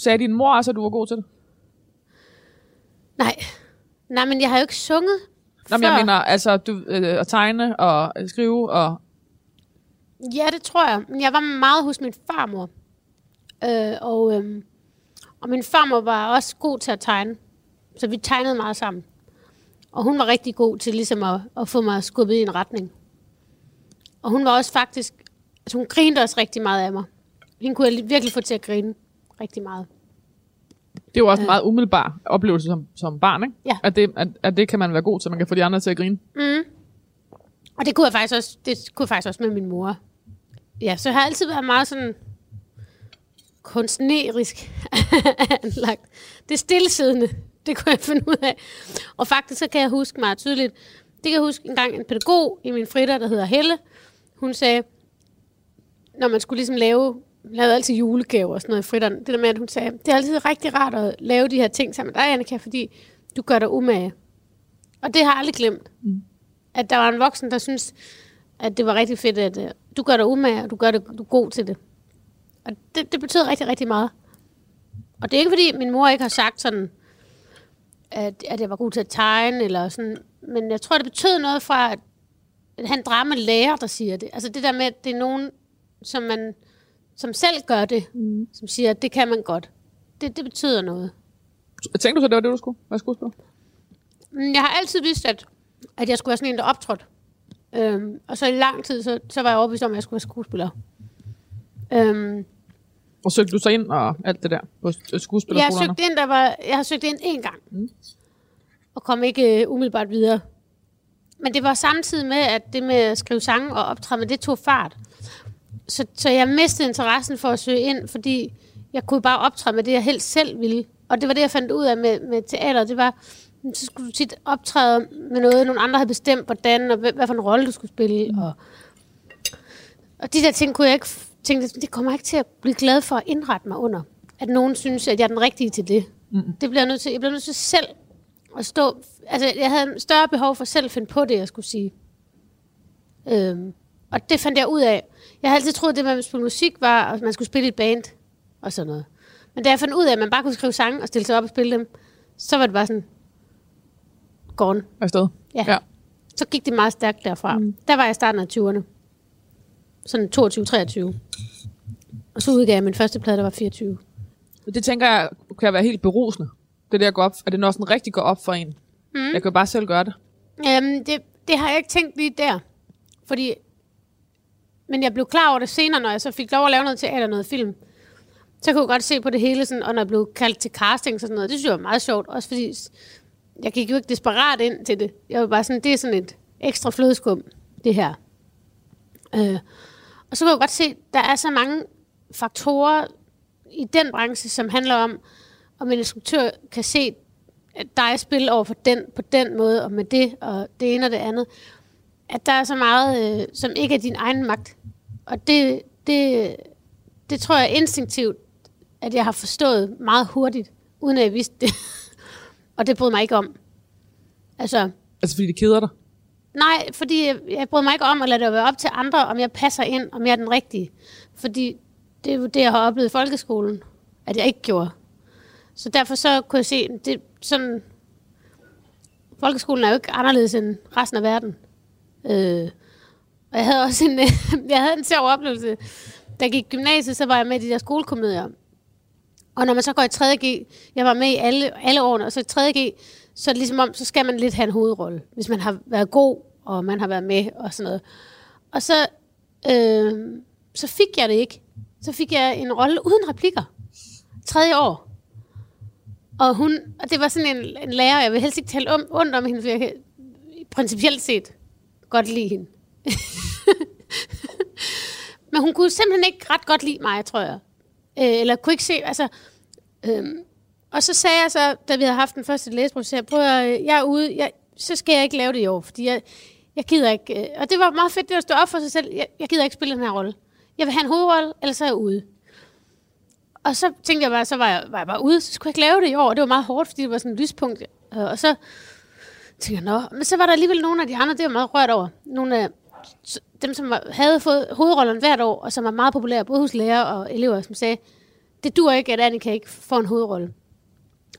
Sagde din mor også, at du var god til det? Nej. Nej, men jeg har jo ikke sunget Nå, men jeg mener, altså, du, øh, at tegne og øh, skrive og... Ja, det tror jeg. Men jeg var meget hos min farmor. Øh, og, øhm, og min farmor var også god til at tegne. Så vi tegnede meget sammen. Og hun var rigtig god til ligesom at, at få mig skubbet i en retning. Og hun var også faktisk... Altså hun grinede også rigtig meget af mig. Hende kunne jeg virkelig få til at grine rigtig meget. Det er jo også en meget umiddelbar oplevelse som, som barn, ikke? Ja. At det, at, at det kan man være god til, man kan få de andre til at grine. Mm. Og det kunne jeg faktisk også, det kunne jeg faktisk også med min mor. Ja, så jeg har altid været meget sådan kunstnerisk anlagt. Det stillesiddende, det kunne jeg finde ud af. Og faktisk så kan jeg huske meget tydeligt, det kan jeg huske en gang en pædagog i min fritter, der hedder Helle, hun sagde, når man skulle ligesom lave, lavede altid julegaver og sådan noget i fritteren, det der med, at hun sagde, det er altid rigtig rart at lave de her ting sammen med dig, Annika, fordi du gør dig umage. Og det har jeg aldrig glemt. Mm. At der var en voksen, der synes, at det var rigtig fedt, at uh, du gør dig umage, og du, gør det, du er god til det. Og det, det betyder rigtig, rigtig meget. Og det er ikke, fordi min mor ikke har sagt sådan, at, at jeg var god til at tegne, eller sådan, men jeg tror, det betød noget fra, at at han drama lærer, der siger det. Altså det der med, at det er nogen, som man som selv gør det, mm. som siger, at det kan man godt. Det, det betyder noget. Tænkte du så, det var det, du skulle? Hvad skulle du? Mm, Jeg har altid vidst, at, at jeg skulle være sådan en, der optrådte. Øhm, og så i lang tid, så, så var jeg overbevist om, at jeg skulle være skuespiller. Øhm, Og søgte du så ind og alt det der på s- jeg har skuespillerskolerne? søgt ind, der var, jeg har søgt ind en gang. Mm. Og kom ikke uh, umiddelbart videre. Men det var samtidig med, at det med at skrive sange og optræde, men det tog fart. Så, så jeg mistede interessen for at søge ind, fordi jeg kunne bare optræde med det, jeg helst selv ville. Og det var det, jeg fandt ud af med, med teater. Det var, så skulle du tit optræde med noget, nogle andre havde bestemt, hvordan, og hvad, hvad for en rolle du skulle spille. Mm. Og, og de der ting kunne jeg ikke tænke, det kommer jeg ikke til at blive glad for at indrette mig under. At nogen synes, at jeg er den rigtige til det. Mm. Det bliver jeg nødt til. Jeg bliver nødt til selv at stå... Altså, jeg havde større behov for selv at finde på det, jeg skulle sige. Øhm, og det fandt jeg ud af. Jeg har altid troet, at det med at spille musik var, at man skulle spille et band og sådan noget. Men da jeg fandt ud af, at man bare kunne skrive sange og stille sig op og spille dem, så var det bare sådan, gone. Afsted? Ja. ja. Så gik det meget stærkt derfra. Mm. Der var jeg i starten af 20'erne. Sådan 22-23. Og så udgav jeg min første plade, der var 24. Det tænker jeg kan være helt berusende. Det der går op, at det når sådan rigtig går op for en. Mm. Jeg kan jo bare selv gøre det. Øhm, det, det har jeg ikke tænkt lige der. Fordi... Men jeg blev klar over det senere, når jeg så fik lov at lave noget teater, noget film. Så kunne jeg godt se på det hele, sådan, og når jeg blev kaldt til casting og sådan noget, det synes jeg var meget sjovt. Også fordi jeg gik jo ikke desperat ind til det. Jeg var bare sådan, det er sådan et ekstra flødeskum, det her. Øh, og så kunne jeg godt se, der er så mange faktorer i den branche, som handler om, om en instruktør kan se, dig spille over for den på den måde, og med det, og det ene og det andet. At der er så meget, øh, som ikke er din egen magt. Og det, det, det tror jeg instinktivt, at jeg har forstået meget hurtigt, uden at jeg vidste det. og det brød mig ikke om. Altså, Altså, fordi det keder dig. Nej, fordi jeg, jeg bryder mig ikke om at lade det være op til andre, om jeg passer ind, om jeg er den rigtige. Fordi det er jo det, jeg har oplevet i folkeskolen, at jeg ikke gjorde. Så derfor så kunne jeg se, det sådan... Folkeskolen er jo ikke anderledes end resten af verden. Øh, og jeg havde også en, jeg havde en sjov oplevelse. Da jeg gik i gymnasiet, så var jeg med i de der skolekomedier. Og når man så går i 3.G, jeg var med i alle, alle årene, og så i 3.G, så er det ligesom om, så skal man lidt have en hovedrolle, hvis man har været god, og man har været med, og sådan noget. Og så, øh, så fik jeg det ikke. Så fik jeg en rolle uden replikker. Tredje år. Og, hun, og det var sådan en, en lærer, jeg vil helst ikke tale om, ondt om hende, for jeg principielt set godt lide hende. Men hun kunne simpelthen ikke ret godt lide mig, tror jeg. Øh, eller kunne ikke se, altså... Øh, og så sagde jeg så, da vi havde haft den første læseproces, jeg at jeg er ude, jeg, så skal jeg ikke lave det i år, fordi jeg, jeg gider ikke. Øh, og det var meget fedt, det at stå op for sig selv. Jeg, jeg gider ikke spille den her rolle. Jeg vil have en hovedrolle, eller så er jeg ude. Og så tænkte jeg bare, så var jeg, var jeg bare ude, så skulle jeg ikke lave det i år. Og det var meget hårdt, fordi det var sådan et lyspunkt. Øh, Og så tænker, jeg, nå. Men så var der alligevel nogle af de andre, det var meget rørt over. Nogle af dem, som var, havde fået hovedrollerne hvert år, og som var meget populære, både hos lærere og elever, som sagde, det dur ikke, at Annika ikke får en hovedrolle.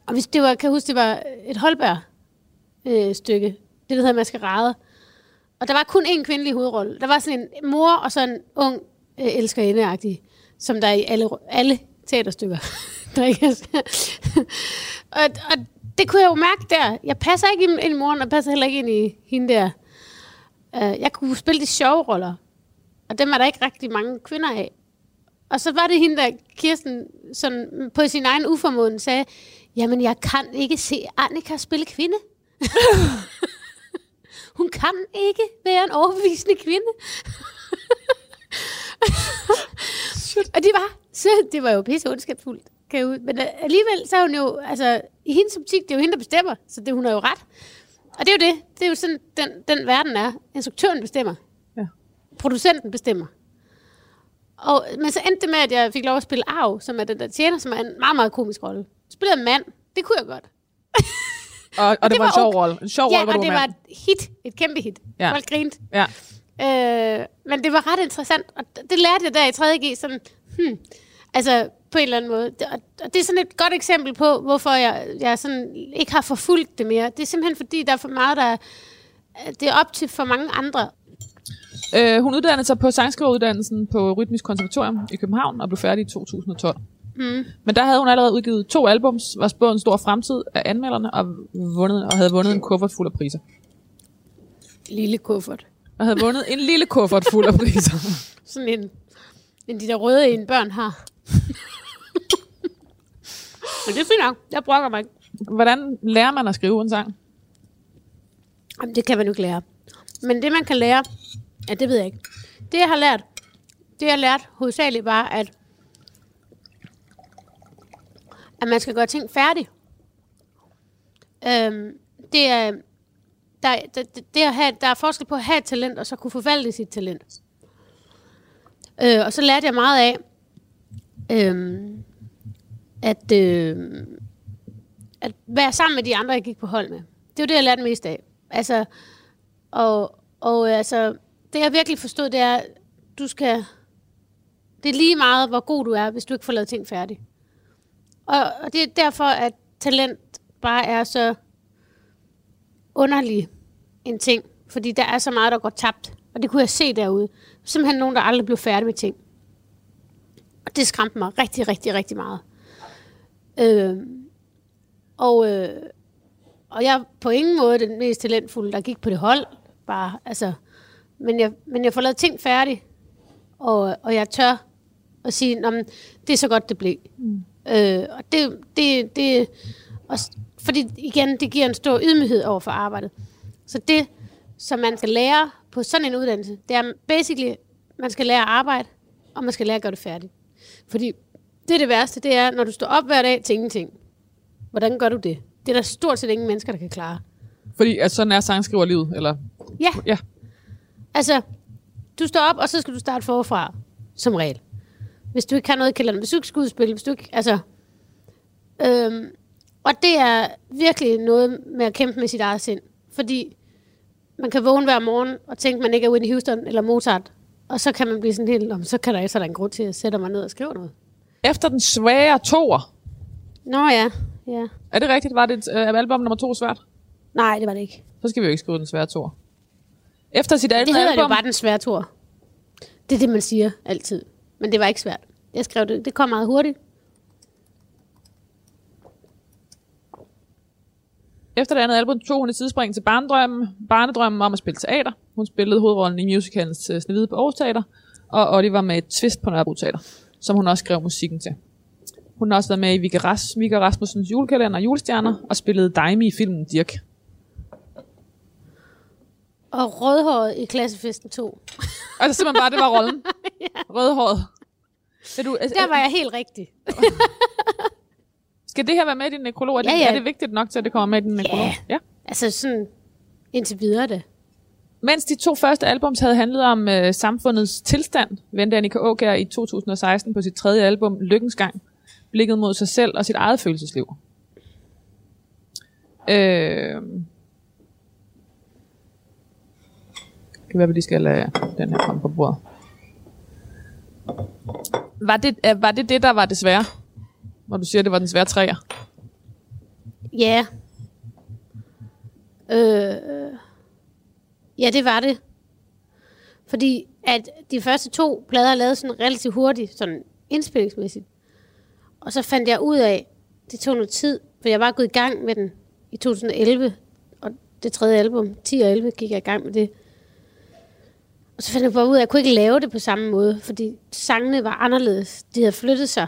Og hvis det var, kan jeg huske, det var et Holberg-stykke. Øh, stykke. det, der hedder Maskerade. Og der var kun én kvindelig hovedrolle. Der var sådan en mor og så en ung øh, elskerindeagtig, som der er i alle, alle teaterstykker. der ikke er. og, og det kunne jeg jo mærke der. Jeg passer ikke ind i moren, og passer heller ikke ind i hende der. Uh, jeg kunne spille de sjove roller. Og dem er der ikke rigtig mange kvinder af. Og så var det hende, der Kirsten sådan, på sin egen uformåden sagde, jamen jeg kan ikke se Annika spille kvinde. Hun kan ikke være en overbevisende kvinde. og det var, så, det var jo pisse ondskabsfuldt. Kan ud. Men alligevel, så er hun jo, altså, i hendes optik, det er jo hende, der bestemmer, så det, hun har jo ret. Og det er jo det. Det er jo sådan, den, den verden er. Instruktøren bestemmer. Ja. Producenten bestemmer. Og, men så endte det med, at jeg fik lov at spille Arv, som er den der tjener, som er en meget, meget komisk rolle. Spillede en mand. Det kunne jeg godt. Og, og det, det var, en sjov rolle. En sjov ja, rolle, hvor og du det var var et hit. Et kæmpe hit. Ja. Folk grinte. Ja. Øh, men det var ret interessant, og det lærte jeg der i 3.G, sådan, hmm, altså på en eller anden måde. Det- Og, det er sådan et godt eksempel på, hvorfor jeg, jeg sådan ikke har forfulgt det mere. Det er simpelthen fordi, der er for meget, der er, det er op til for mange andre. Øh, hun uddannede sig på sangskriveruddannelsen på Rytmisk Konservatorium i København og blev færdig i 2012. Mm. Men der havde hun allerede udgivet to albums, var spået en stor fremtid af anmelderne og, vundet, og havde vundet en kuffert fuld af priser. Lille kuffert. Og havde vundet en lille kuffert fuld af priser. Sådan en, en de der røde en børn har. Men det er fint nok. Jeg brokker mig ikke. Hvordan lærer man at skrive en sang? Jamen, det kan man jo ikke lære. Men det, man kan lære, ja, det ved jeg ikke. Det, jeg har lært, det jeg har lært hovedsageligt bare, at, at man skal gøre ting færdig. Øhm, det er, der, der, det at have, der er forskel på at have et talent, og så kunne forvalte sit talent. Øh, og så lærte jeg meget af, øhm, at, øh, at være sammen med de andre, jeg gik på hold med. Det var det, jeg lærte mest af. Altså, og, og øh, altså, det jeg virkelig forstod, det er, du skal, det er lige meget, hvor god du er, hvis du ikke får lavet ting færdigt. Og, og det er derfor, at talent bare er så underlig en ting, fordi der er så meget, der går tabt. Og det kunne jeg se derude. Simpelthen nogen, der aldrig blev færdig med ting. Og det skræmte mig rigtig, rigtig, rigtig meget. Øh, og, øh, og jeg er på ingen måde den mest talentfulde, der gik på det hold. Bare, altså, men, jeg, men jeg får lavet ting færdigt, og, og jeg tør at sige, men, det er så godt, det blev. Mm. Øh, og det, det, det og, fordi igen, det giver en stor ydmyghed over for arbejdet. Så det, som man skal lære på sådan en uddannelse, det er basically, man skal lære at arbejde, og man skal lære at gøre det færdigt. Fordi det er det værste, det er, når du står op hver dag til ingenting. Hvordan gør du det? Det er der stort set ingen mennesker, der kan klare. Fordi at sådan er sangskriver livet, eller? Ja. Ja. Altså, du står op, og så skal du starte forfra, som regel. Hvis du ikke kan noget i kælderen, hvis du ikke skal udspille, hvis du ikke, altså... Øhm, og det er virkelig noget med at kæmpe med sit eget sind. Fordi man kan vågne hver morgen og tænke, man ikke er Whitney Houston eller Mozart. Og så kan man blive sådan helt, "Nå, men så kan der ikke så er der en grund til at sætte mig ned og skrive noget. Efter den svære toer. Nå ja, ja. Er det rigtigt? Var det et, øh, album nummer to svært? Nej, det var det ikke. Så skal vi jo ikke skrive den svære toer. Efter sit andet Det hedder album... jo bare den svære tur. Det er det, man siger altid. Men det var ikke svært. Jeg skrev det. Det kom meget hurtigt. Efter det andet album tog hun et tidsspring til barnedrømmen, barnedrømmen om at spille teater. Hun spillede hovedrollen i musicalens uh, Snevide på Aarhus Teater, og Oliver med et twist på Nørrebro Teater, som hun også skrev musikken til. Hun har også været med i Vigga, Ras, Vigga Rasmussens julekalender og julestjerner, og spillede Daimi i filmen Dirk. Og rødhåret i klassefesten 2. Altså simpelthen bare, det var rollen. Rødhåret. Er du, altså, Der var jeg helt rigtig. Skal det her være med i din nekrolog? Er det, Ja, ja. er det vigtigt nok til, at det kommer med i din nekrolog? Ja. ja. Altså sådan indtil videre det. Mens de to første albums havde handlet om øh, samfundets tilstand, vendte Annika Åkær i 2016 på sit tredje album, Lykkens Gang, blikket mod sig selv og sit eget følelsesliv. Øh, kan være, vi lige skal lade den her komme på bordet. Var det, øh, var det det, der var det svære? Når du siger, det var den svære træer. Ja. Øh, ja, det var det. Fordi at de første to plader lavede sådan relativt hurtigt, sådan indspillingsmæssigt. Og så fandt jeg ud af, det tog noget tid, for jeg var gået i gang med den i 2011, og det tredje album, 10 og 11, gik jeg i gang med det. Og så fandt jeg bare ud af, at jeg kunne ikke lave det på samme måde, fordi sangene var anderledes. De havde flyttet sig.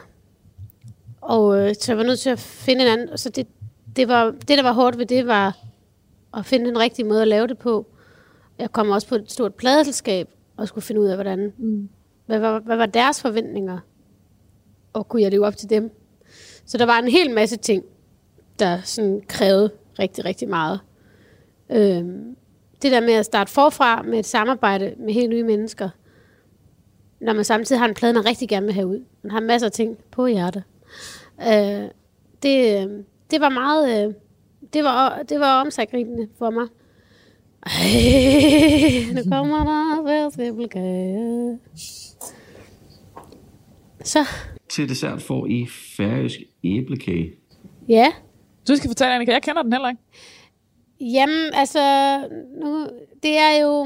Og øh, så jeg var nødt til at finde en anden. Og Så det, det, var, det, der var hårdt ved det, var at finde den rigtige måde at lave det på. Jeg kom også på et stort pladeselskab, og skulle finde ud af, hvordan, mm. hvad, hvad, hvad var deres forventninger, og kunne jeg leve op til dem. Så der var en hel masse ting, der sådan krævede rigtig, rigtig meget. Øhm, det der med at starte forfra med et samarbejde med helt nye mennesker, når man samtidig har en plade, man rigtig gerne vil have ud. Man har masser af ting på hjertet. Øh, det, øh, det var meget... Øh, det var, det var omsaggribende for mig. Ej, nu kommer der færdskabelkage. Så, Til dessert får I færøsk æblekage. ja. Du skal fortælle, Annika, jeg kender den heller ikke. Jamen, altså, nu, det er jo...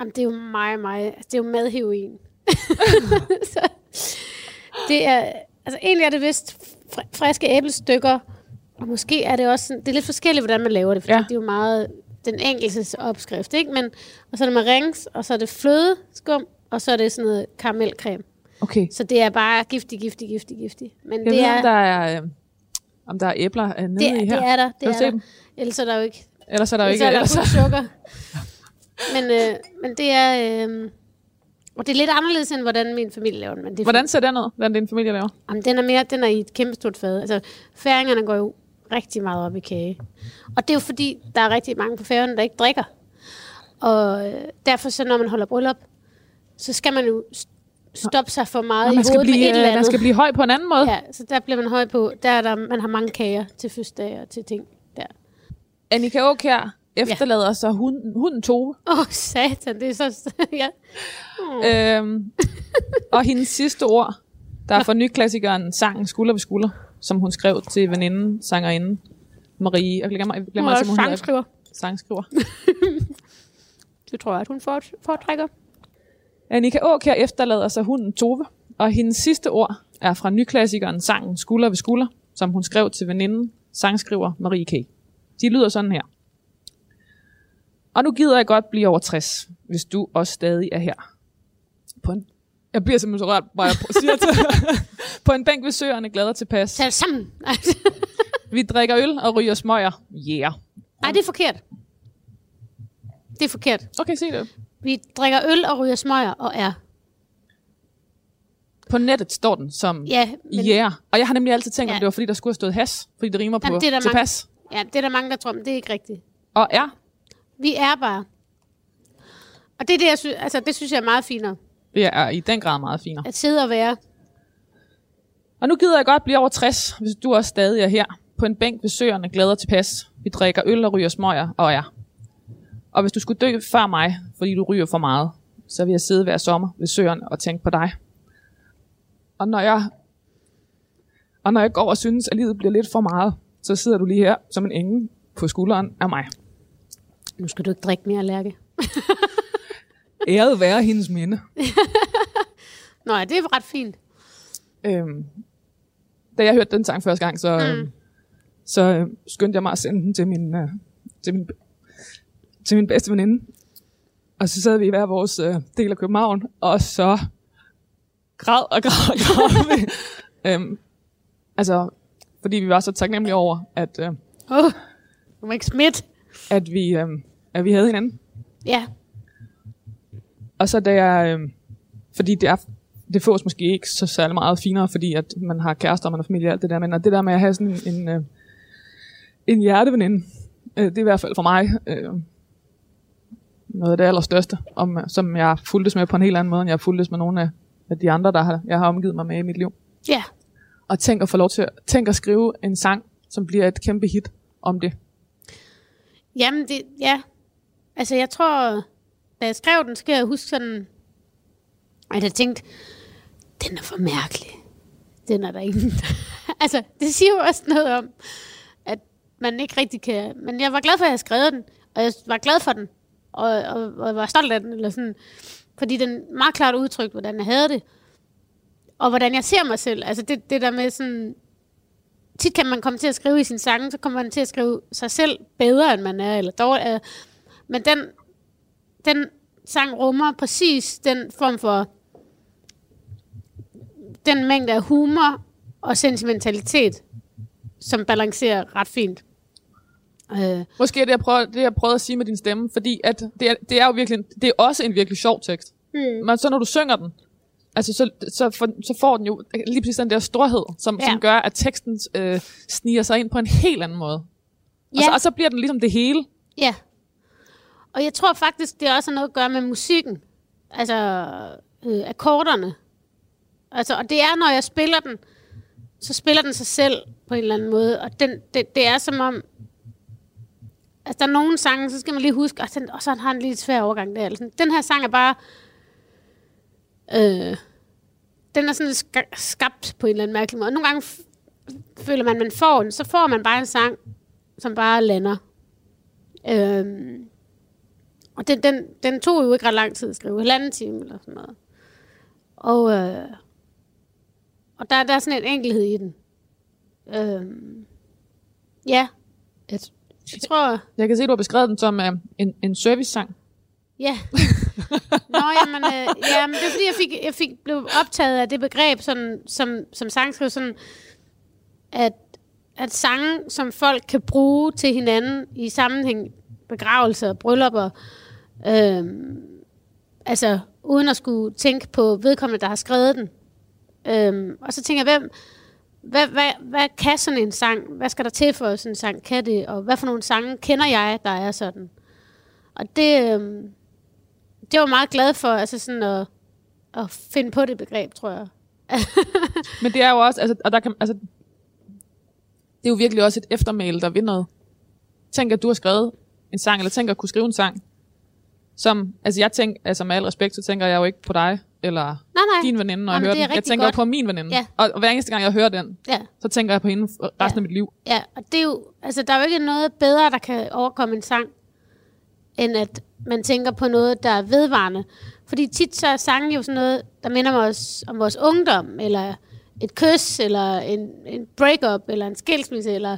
Jamen, det er jo mig, mig. Altså, det er jo madheroin. så, det er... Altså, egentlig er det vist fr- friske æblestykker, og måske er det også... Sådan, det er lidt forskelligt, hvordan man laver det, fordi Ja. ja. det er jo meget den enkeltes opskrift, ikke? Men, og så er det marings, og så er det flødeskum, og så er det sådan noget karamelcreme. Okay. Så det er bare giftig, giftig, giftig, giftig. Men Jeg det ved, er, om der er, øh, om der er æbler øh, nede det, i er- her. det er der. Det er der. dem? Ellers er der jo ikke Ellers er der jo ikke, så er der Ellers, sukker. men, øh, men det er... Øh, og det er lidt anderledes, end hvordan min familie laver den. Men det hvordan ser den ud, hvad din familie laver? Jamen, den er mere, den er i et kæmpe stort fad. Altså, færingerne går jo rigtig meget op i kage. Og det er jo fordi, der er rigtig mange på færgerne, der ikke drikker. Og øh, derfor så, når man holder bryllup, så skal man jo stoppe sig for meget i man skal, hovedet med blive, et eller øh, man andet. skal blive høj på en anden måde. Ja, så der bliver man høj på. Der er der, man har mange kager til fødselsdag og til ting der. Annika Aukjær efterlader ja. så hunden, hunden Tove. Åh, oh, satan, det er så... ja. Øhm, og hendes sidste ord, der er for nyklassikeren sangen Skulder ved Skulder, som hun skrev til veninden, sangerinden Marie. Jeg glemmer, jeg Hun glemmer er altså, også hun hedder. sangskriver. Sangskriver. Det tror jeg, at hun foretrækker. Annika Aukjær efterlader sig hunden Tove, og hendes sidste ord er fra nyklassikeren sangen Skulder ved Skulder, som hun skrev til veninden, sangskriver Marie K. De lyder sådan her. Og nu gider jeg godt blive over 60, hvis du også stadig er her. På en jeg bliver simpelthen så rørt, bare jeg siger til. på en bænk ved søerne glad og tilpas. Tag sammen. Vi drikker øl og ryger smøger. Yeah. Nej, det er forkert. Det er forkert. Okay, sig det. Vi drikker øl og ryger smøger og er. På nettet står den som Ja, men, yeah. Og jeg har nemlig altid tænkt, om Ja. det var fordi, der skulle have stået has. Fordi det rimer på Jamen, det er der tilpas. Ja, det er der mange, der tror, men det er ikke rigtigt. Og er. Vi er bare. Og det er det, jeg synes, altså, det synes jeg er meget finere. Det er i den grad meget finere. At sidde og være. Og nu gider jeg godt blive over 60, hvis du også stadig er her. På en bænk ved søerne glæder til pas. Vi drikker øl og ryger smøger og er. Og hvis du skulle dø før mig, fordi du ryger for meget, så vil jeg sidde hver sommer ved søerne og tænke på dig. Og når jeg, og når jeg går og synes, at livet bliver lidt for meget, så sidder du lige her som en engel på skulderen af mig. Nu skal du ikke drikke mere, Lærke. Æret være hendes minde. Nå ja, det er ret fint. Øhm, da jeg hørte den sang første gang, så, mm. øhm, så øh, skyndte jeg mig at sende den til min, øh, til min, til min bedste veninde. Og så sad vi i hver vores øh, del af København, og så græd og græd og græd. vi. øhm, altså, fordi vi var så taknemmelige over, at, øh, oh, du må ikke smidt. at, vi, øh, at vi havde hinanden. Ja, Og så da jeg, øh, fordi det er, det fås måske ikke så særlig meget finere, fordi at man har kærester, og man har familie og alt det der, men at det der med at have sådan en, en, øh, en hjerteveninde, øh, det er i hvert fald for mig øh, noget af det allerstørste, om, som jeg fulgtes med på en helt anden måde, end jeg fulgtes med nogle af, af de andre, der har, jeg har omgivet mig med i mit liv. ja. Og tænk at få lov til, tænk at skrive en sang, som bliver et kæmpe hit om det. Jamen, det, ja. Altså, jeg tror, da jeg skrev den, så kan jeg huske sådan, at jeg tænkte, den er for mærkelig. Den er der ingen. altså, det siger jo også noget om, at man ikke rigtig kan... Men jeg var glad for, at jeg havde skrevet den, og jeg var glad for den, og, og, og jeg var stolt af den, eller sådan, fordi den meget klart udtrykte, hvordan jeg havde det, og hvordan jeg ser mig selv. Altså, det, det der med sådan, tit kan man komme til at skrive i sin sange, så kommer man til at skrive sig selv bedre, end man er, eller dårlig. Øh, men den, den sang rummer præcis den form for, den mængde af humor og sentimentalitet, som balancerer ret fint. Øh, Måske er det, jeg prøver, det, jeg prøvede at sige med din stemme, fordi at det, er, det er jo virkelig, det er også en virkelig sjov tekst. mm. Men så når du synger den, altså så, så, for, så får den jo lige præcis den der storhed, som, ja. Som gør, at teksten øh, sniger sig ind på en helt anden måde. Ja. Og, så, og så bliver den ligesom det hele. Ja. Og jeg tror faktisk, det også har noget at gøre med musikken. Altså, øh, akkorderne. Altså, og det er, når jeg spiller den, så spiller den sig selv på en eller anden måde. Og den, det, det er som om... Altså, der er nogle sange, så skal man lige huske, og, den, og så har den lige et svær overgang der. Eller sådan. Den her sang er bare... Øh, den er sådan ska- skabt på en eller anden mærkelig måde. Og nogle gange f- føler man, man får den, så får man bare en sang, som bare lander. Øh, og den, den, den tog jo ikke ret lang tid at skrive, halvanden time eller sådan noget. Og, øh, og der, der er sådan en enkelhed i den. Øhm, ja, jeg, jeg tror, Jeg kan se, du har beskrevet den som øh, en, en service-sang. ja. Nå, jamen, øh, jamen, det er fordi, jeg, fik, jeg fik, blev optaget af det begreb, sådan, som, som sangskriver, sådan, at, at sange, som folk kan bruge til hinanden i sammenhæng, begravelser, bryllupper, øhm, altså uden at skulle tænke på vedkommende, der har skrevet den. Øhm, og så tænker jeg, hvem, hvad, hvad, hvad kan sådan en sang? Hvad skal der til for sådan en sang kan det? Og hvad for nogle sange kender jeg, der er sådan? Og det, øhm, det var jeg meget glad for, altså sådan at, at finde på det begreb, tror jeg. Men det er jo også, altså, og der kan, altså, det er jo virkelig også et eftermæle, der vil noget. Tænk, at du har skrevet en sang, eller tænk at kunne skrive en sang, som, altså jeg tænker, altså med al respekt, så tænker jeg jo ikke på dig, eller Nej, nej. din veninde, når Jamen, jeg hører er den. Jeg tænker godt. på min veninde. Ja. Og, og hver eneste gang, jeg hører den, Ja. så tænker jeg på hende resten Ja. af mit liv. Ja, og det er jo, altså der er jo ikke noget bedre, der kan overkomme en sang, end at man tænker på noget, der er vedvarende. Fordi tit så er sangen jo sådan noget, der minder os om vores ungdom, eller et kys, eller en, en breakup, eller en skilsmisse, eller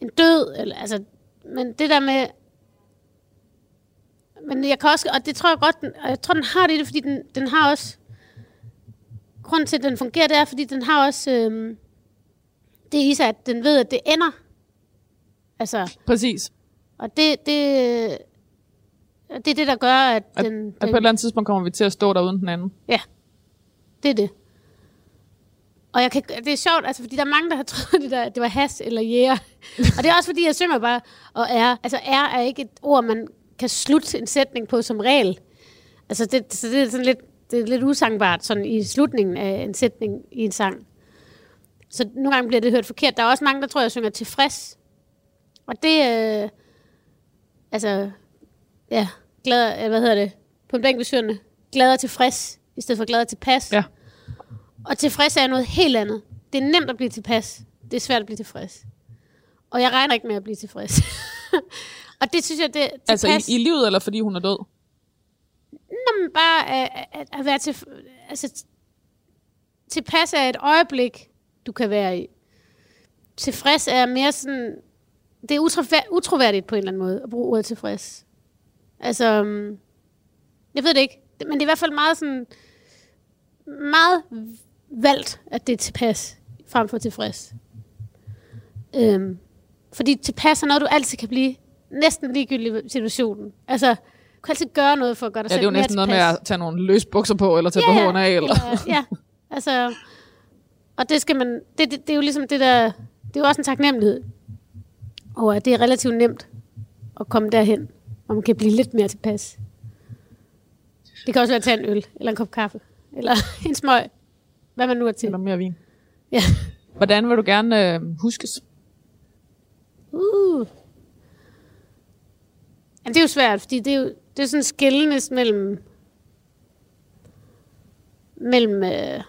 en død, eller, altså, men det der med, men jeg kan også, og det tror jeg godt, den, og jeg tror, den har det fordi den, den har også, grunden til, at den fungerer, det er, fordi den har også, øhm, det i sig, at den ved, at det ender. Altså, Præcis. og det, det, det er det, der gør, at At, den... at på et eller andet tidspunkt kommer vi til at stå der uden den anden. Ja, det er det. Og jeg kan, det er sjovt, altså, fordi der er mange, der har troet, det, der, det var has eller jæger. og det er også fordi, jeg synger bare, og er. Altså er er ikke et ord, man kan slutte en sætning på som regel. Altså det, så det er sådan lidt, det er lidt usangbart sådan i slutningen af en sætning i en sang. Så nogle gange bliver det hørt forkert. Der er også mange, der tror, jeg synger tilfreds. Og det, øh, altså, ja, glad, øh, hvad hedder det, på en bænk ved søerne, glad og tilfreds, i stedet for glad og tilpas. Ja. Og tilfreds er noget helt andet. Det er nemt at blive tilpas. Det er svært at blive tilfreds. Og jeg regner ikke med at blive tilfreds. og det synes jeg, det tilpas... Altså i, i livet, eller fordi hun er død? Nå, men bare at, at, at være til... Altså, tilpas er et øjeblik, du kan være i. Tilfreds er mere sådan... Det er utrovær- utroværdigt på en eller anden måde at bruge ordet tilfreds. Altså, øhm, jeg ved det ikke. Men det er i hvert fald meget sådan... Meget valgt, at det er tilpas, frem for tilfreds. Øhm, fordi tilpas er noget, du altid kan blive næsten ligegyldig i situationen. Altså, du kan altid gøre noget for at gøre dig Ja, det er selv jo næsten noget med at tage nogle løs bukser på, eller tage ja, BH'en af, eller... Ja, ja, altså, og det skal man, det, det, det er jo ligesom det der, det er jo også en taknemmelighed over, at det er relativt nemt at komme derhen, og man kan blive lidt mere tilpas. Det kan også være at tage en øl, eller en kop kaffe, eller en smøg, hvad man nu er til. eller mere vin. Ja. Hvordan vil du gerne øh, huskes? Uh. Jamen, det er jo svært, fordi det er jo det er sådan skillenes mellem mellem øh,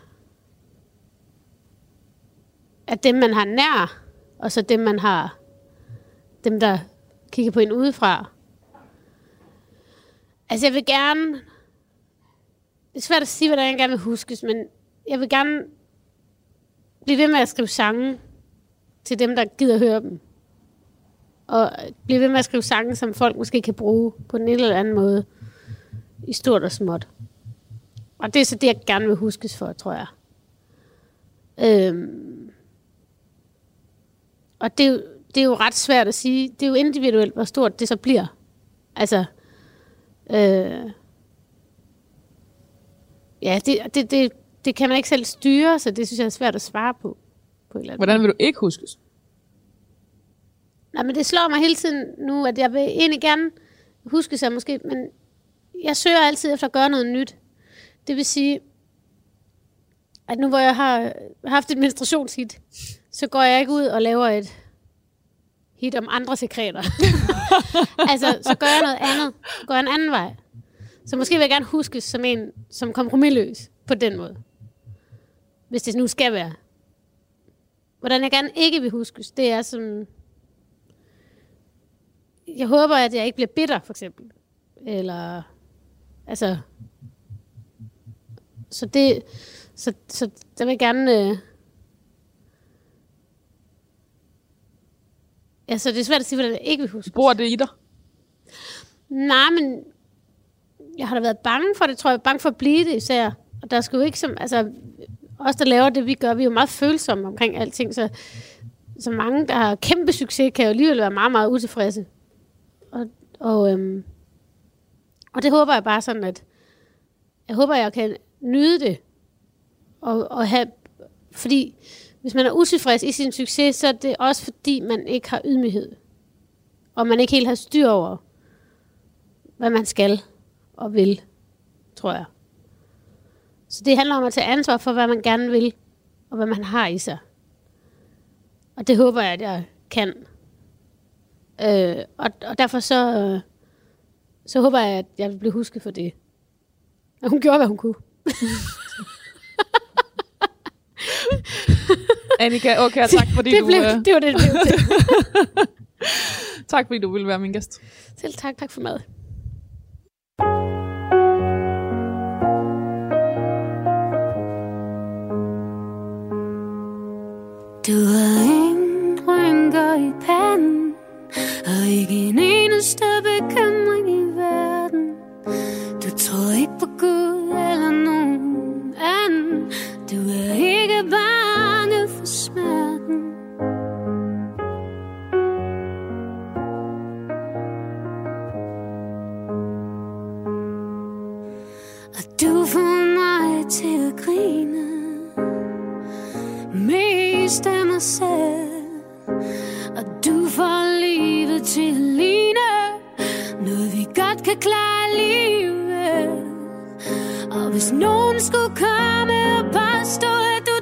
at dem, man har nær, og så dem, man har dem, der kigger på en udefra. Altså, jeg vil gerne... Det er svært at sige, hvordan jeg gerne vil huskes, men jeg vil gerne blive ved med at skrive sange til dem, der gider høre dem. Og blive ved med at skrive sange, som folk måske kan bruge på den ene eller anden måde. I stort og småt. Og det er så det, jeg gerne vil huskes for, tror jeg. Øhm. Og det er, jo, det er jo ret svært at sige. Det er jo individuelt, hvor stort det så bliver. Altså, øh, ja, det, det, det, det kan man ikke selv styre, så det synes jeg er svært at svare på. på en eller anden Hvordan vil du ikke huskes? Nej, men det slår mig hele tiden nu, at jeg vil egentlig gerne huske sig måske, men jeg søger altid efter at gøre noget nyt. Det vil sige, at nu hvor jeg har haft et menstruationshit, så går jeg ikke ud og laver et hit om andre sekreter. altså, så gør jeg noget andet. Går jeg en anden vej. Så måske vil jeg gerne huskes som en, som kompromilløs på den måde. Hvis det nu skal være. Hvordan jeg gerne ikke vil huskes, det er som... Jeg håber, at jeg ikke bliver bitter, for eksempel. Eller... Altså... Så det... Så, så der vil jeg gerne... Øh, ja, så det er svært at sige, hvordan jeg ikke vil huske. Bor det i dig? Nej, men jeg har da været bange for det, tror jeg. Bange for at blive det især. Og der skal jo ikke som, altså, os der laver det, vi gør, vi er jo meget følsomme omkring alting, så, så mange, der har kæmpe succes, kan jo alligevel være meget, meget utilfredse. Og, og, øhm, og det håber jeg bare sådan, at jeg håber, jeg kan nyde det. Og, og have, fordi hvis man er utilfreds i sin succes, så er det også fordi, man ikke har ydmyghed. Og man ikke helt har styr over, hvad man skal og vil, tror jeg. Så det handler om at tage ansvar for, hvad man gerne vil, og hvad man har i sig. Og det håber jeg, at jeg kan. Øh, og, og derfor så, øh, så håber jeg, at jeg vil blive husket for det. Og hun gjorde, hvad hun kunne. Annika, okay, tak fordi det, du, blev, øh, det var det, det blev til. tak fordi du ville være min gæst. Selv tak, tak for mad. Du har ingen rynker i panden og ikke en eneste bekymring i verden. Du tror ikke på Gud eller nogen anden. Du er ikke bange for smerten. Og du får mig til at grine. Mest af mig selv. Kan klare livet. Og hvis nogen skulle komme og påstå At du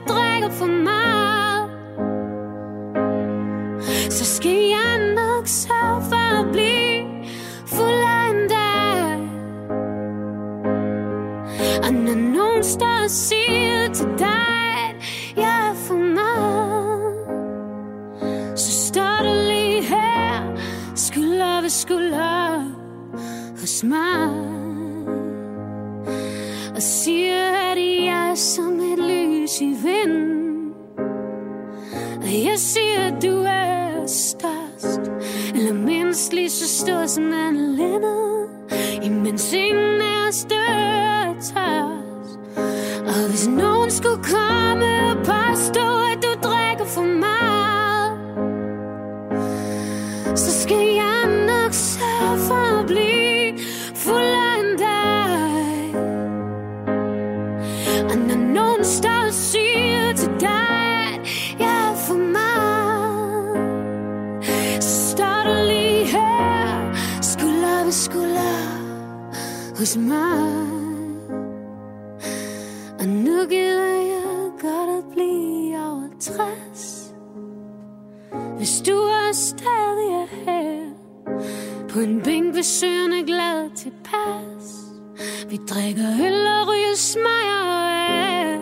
drikker øl og ryger smager af.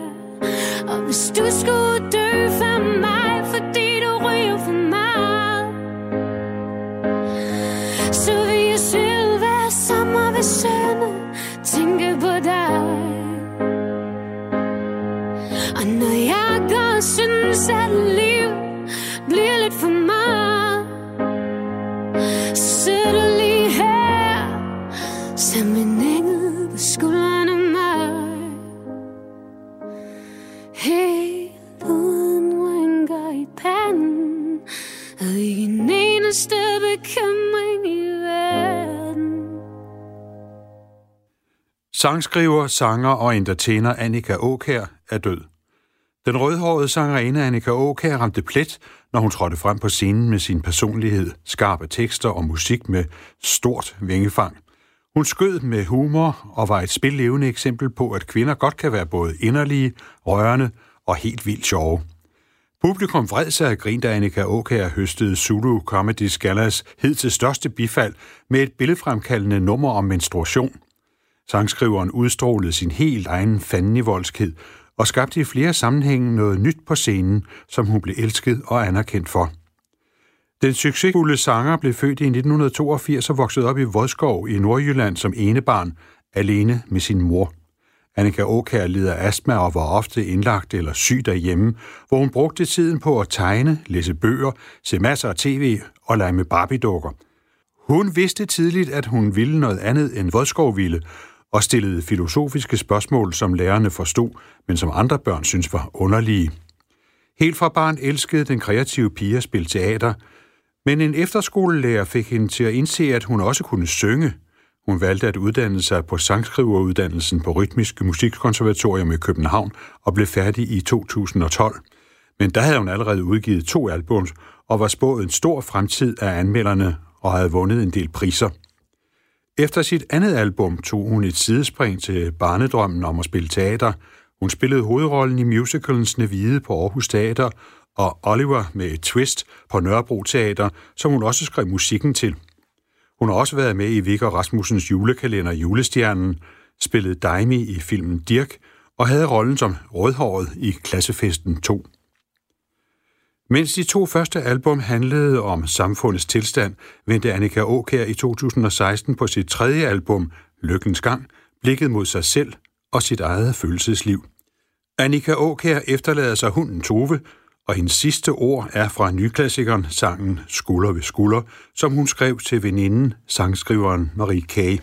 Og hvis du skulle dø Sangskriver, sanger og entertainer Annika Åkær er død. Den rødhårede sangerinde Annika Åkær ramte plet, når hun trådte frem på scenen med sin personlighed, skarpe tekster og musik med stort vingefang. Hun skød med humor og var et spillevende eksempel på, at kvinder godt kan være både inderlige, rørende og helt vildt sjove. Publikum vred sig af grin, da Annika Åkær høstede Zulu Comedy Scallas hed til største bifald med et billedfremkaldende nummer om menstruation. Sangskriveren udstrålede sin helt egen fandenivoldskhed og skabte i flere sammenhænge noget nyt på scenen, som hun blev elsket og anerkendt for. Den succesfulde sanger blev født i 1982 og voksede op i Vodskov i Nordjylland som enebarn, alene med sin mor. Annika Åkær lider af astma og var ofte indlagt eller syg derhjemme, hvor hun brugte tiden på at tegne, læse bøger, se masser af tv og lege med Barbie-dukker. Hun vidste tidligt, at hun ville noget andet end Vodskov ville, og stillede filosofiske spørgsmål, som lærerne forstod, men som andre børn synes var underlige. Helt fra barn elskede den kreative pige at spille teater, men en efterskolelærer fik hende til at indse, at hun også kunne synge. Hun valgte at uddanne sig på sangskriveruddannelsen på Rytmisk Musikkonservatorium i København og blev færdig i 2012. Men der havde hun allerede udgivet to albums og var spået en stor fremtid af anmelderne og havde vundet en del priser. Efter sit andet album tog hun et sidespring til barnedrømmen om at spille teater. Hun spillede hovedrollen i musicalen Snevide på Aarhus Teater og Oliver med et twist på Nørrebro Teater, som hun også skrev musikken til. Hun har også været med i Viggo Rasmussens julekalender Julestjernen, spillede Daimi i filmen Dirk og havde rollen som rødhåret i Klassefesten 2. Mens de to første album handlede om samfundets tilstand, vendte Annika Åkær i 2016 på sit tredje album, Lykkens Gang, blikket mod sig selv og sit eget følelsesliv. Annika Åkær efterlader sig hunden Tove, og hendes sidste ord er fra nyklassikeren sangen Skulder ved skulder, som hun skrev til veninden, sangskriveren Marie Kage.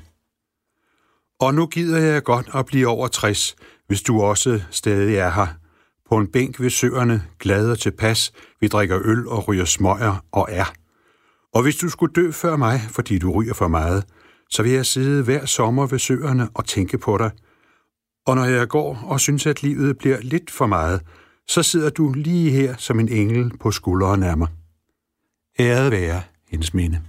Og nu gider jeg godt at blive over 60, hvis du også stadig er her. På en bænk ved søerne, glade og tilpas, vi drikker øl og ryger smøger og er. Og hvis du skulle dø før mig, fordi du ryger for meget, så vil jeg sidde hver sommer ved søerne og tænke på dig. Og når jeg går og synes, at livet bliver lidt for meget, så sidder du lige her som en engel på skulderen af mig. Æret være hendes minde.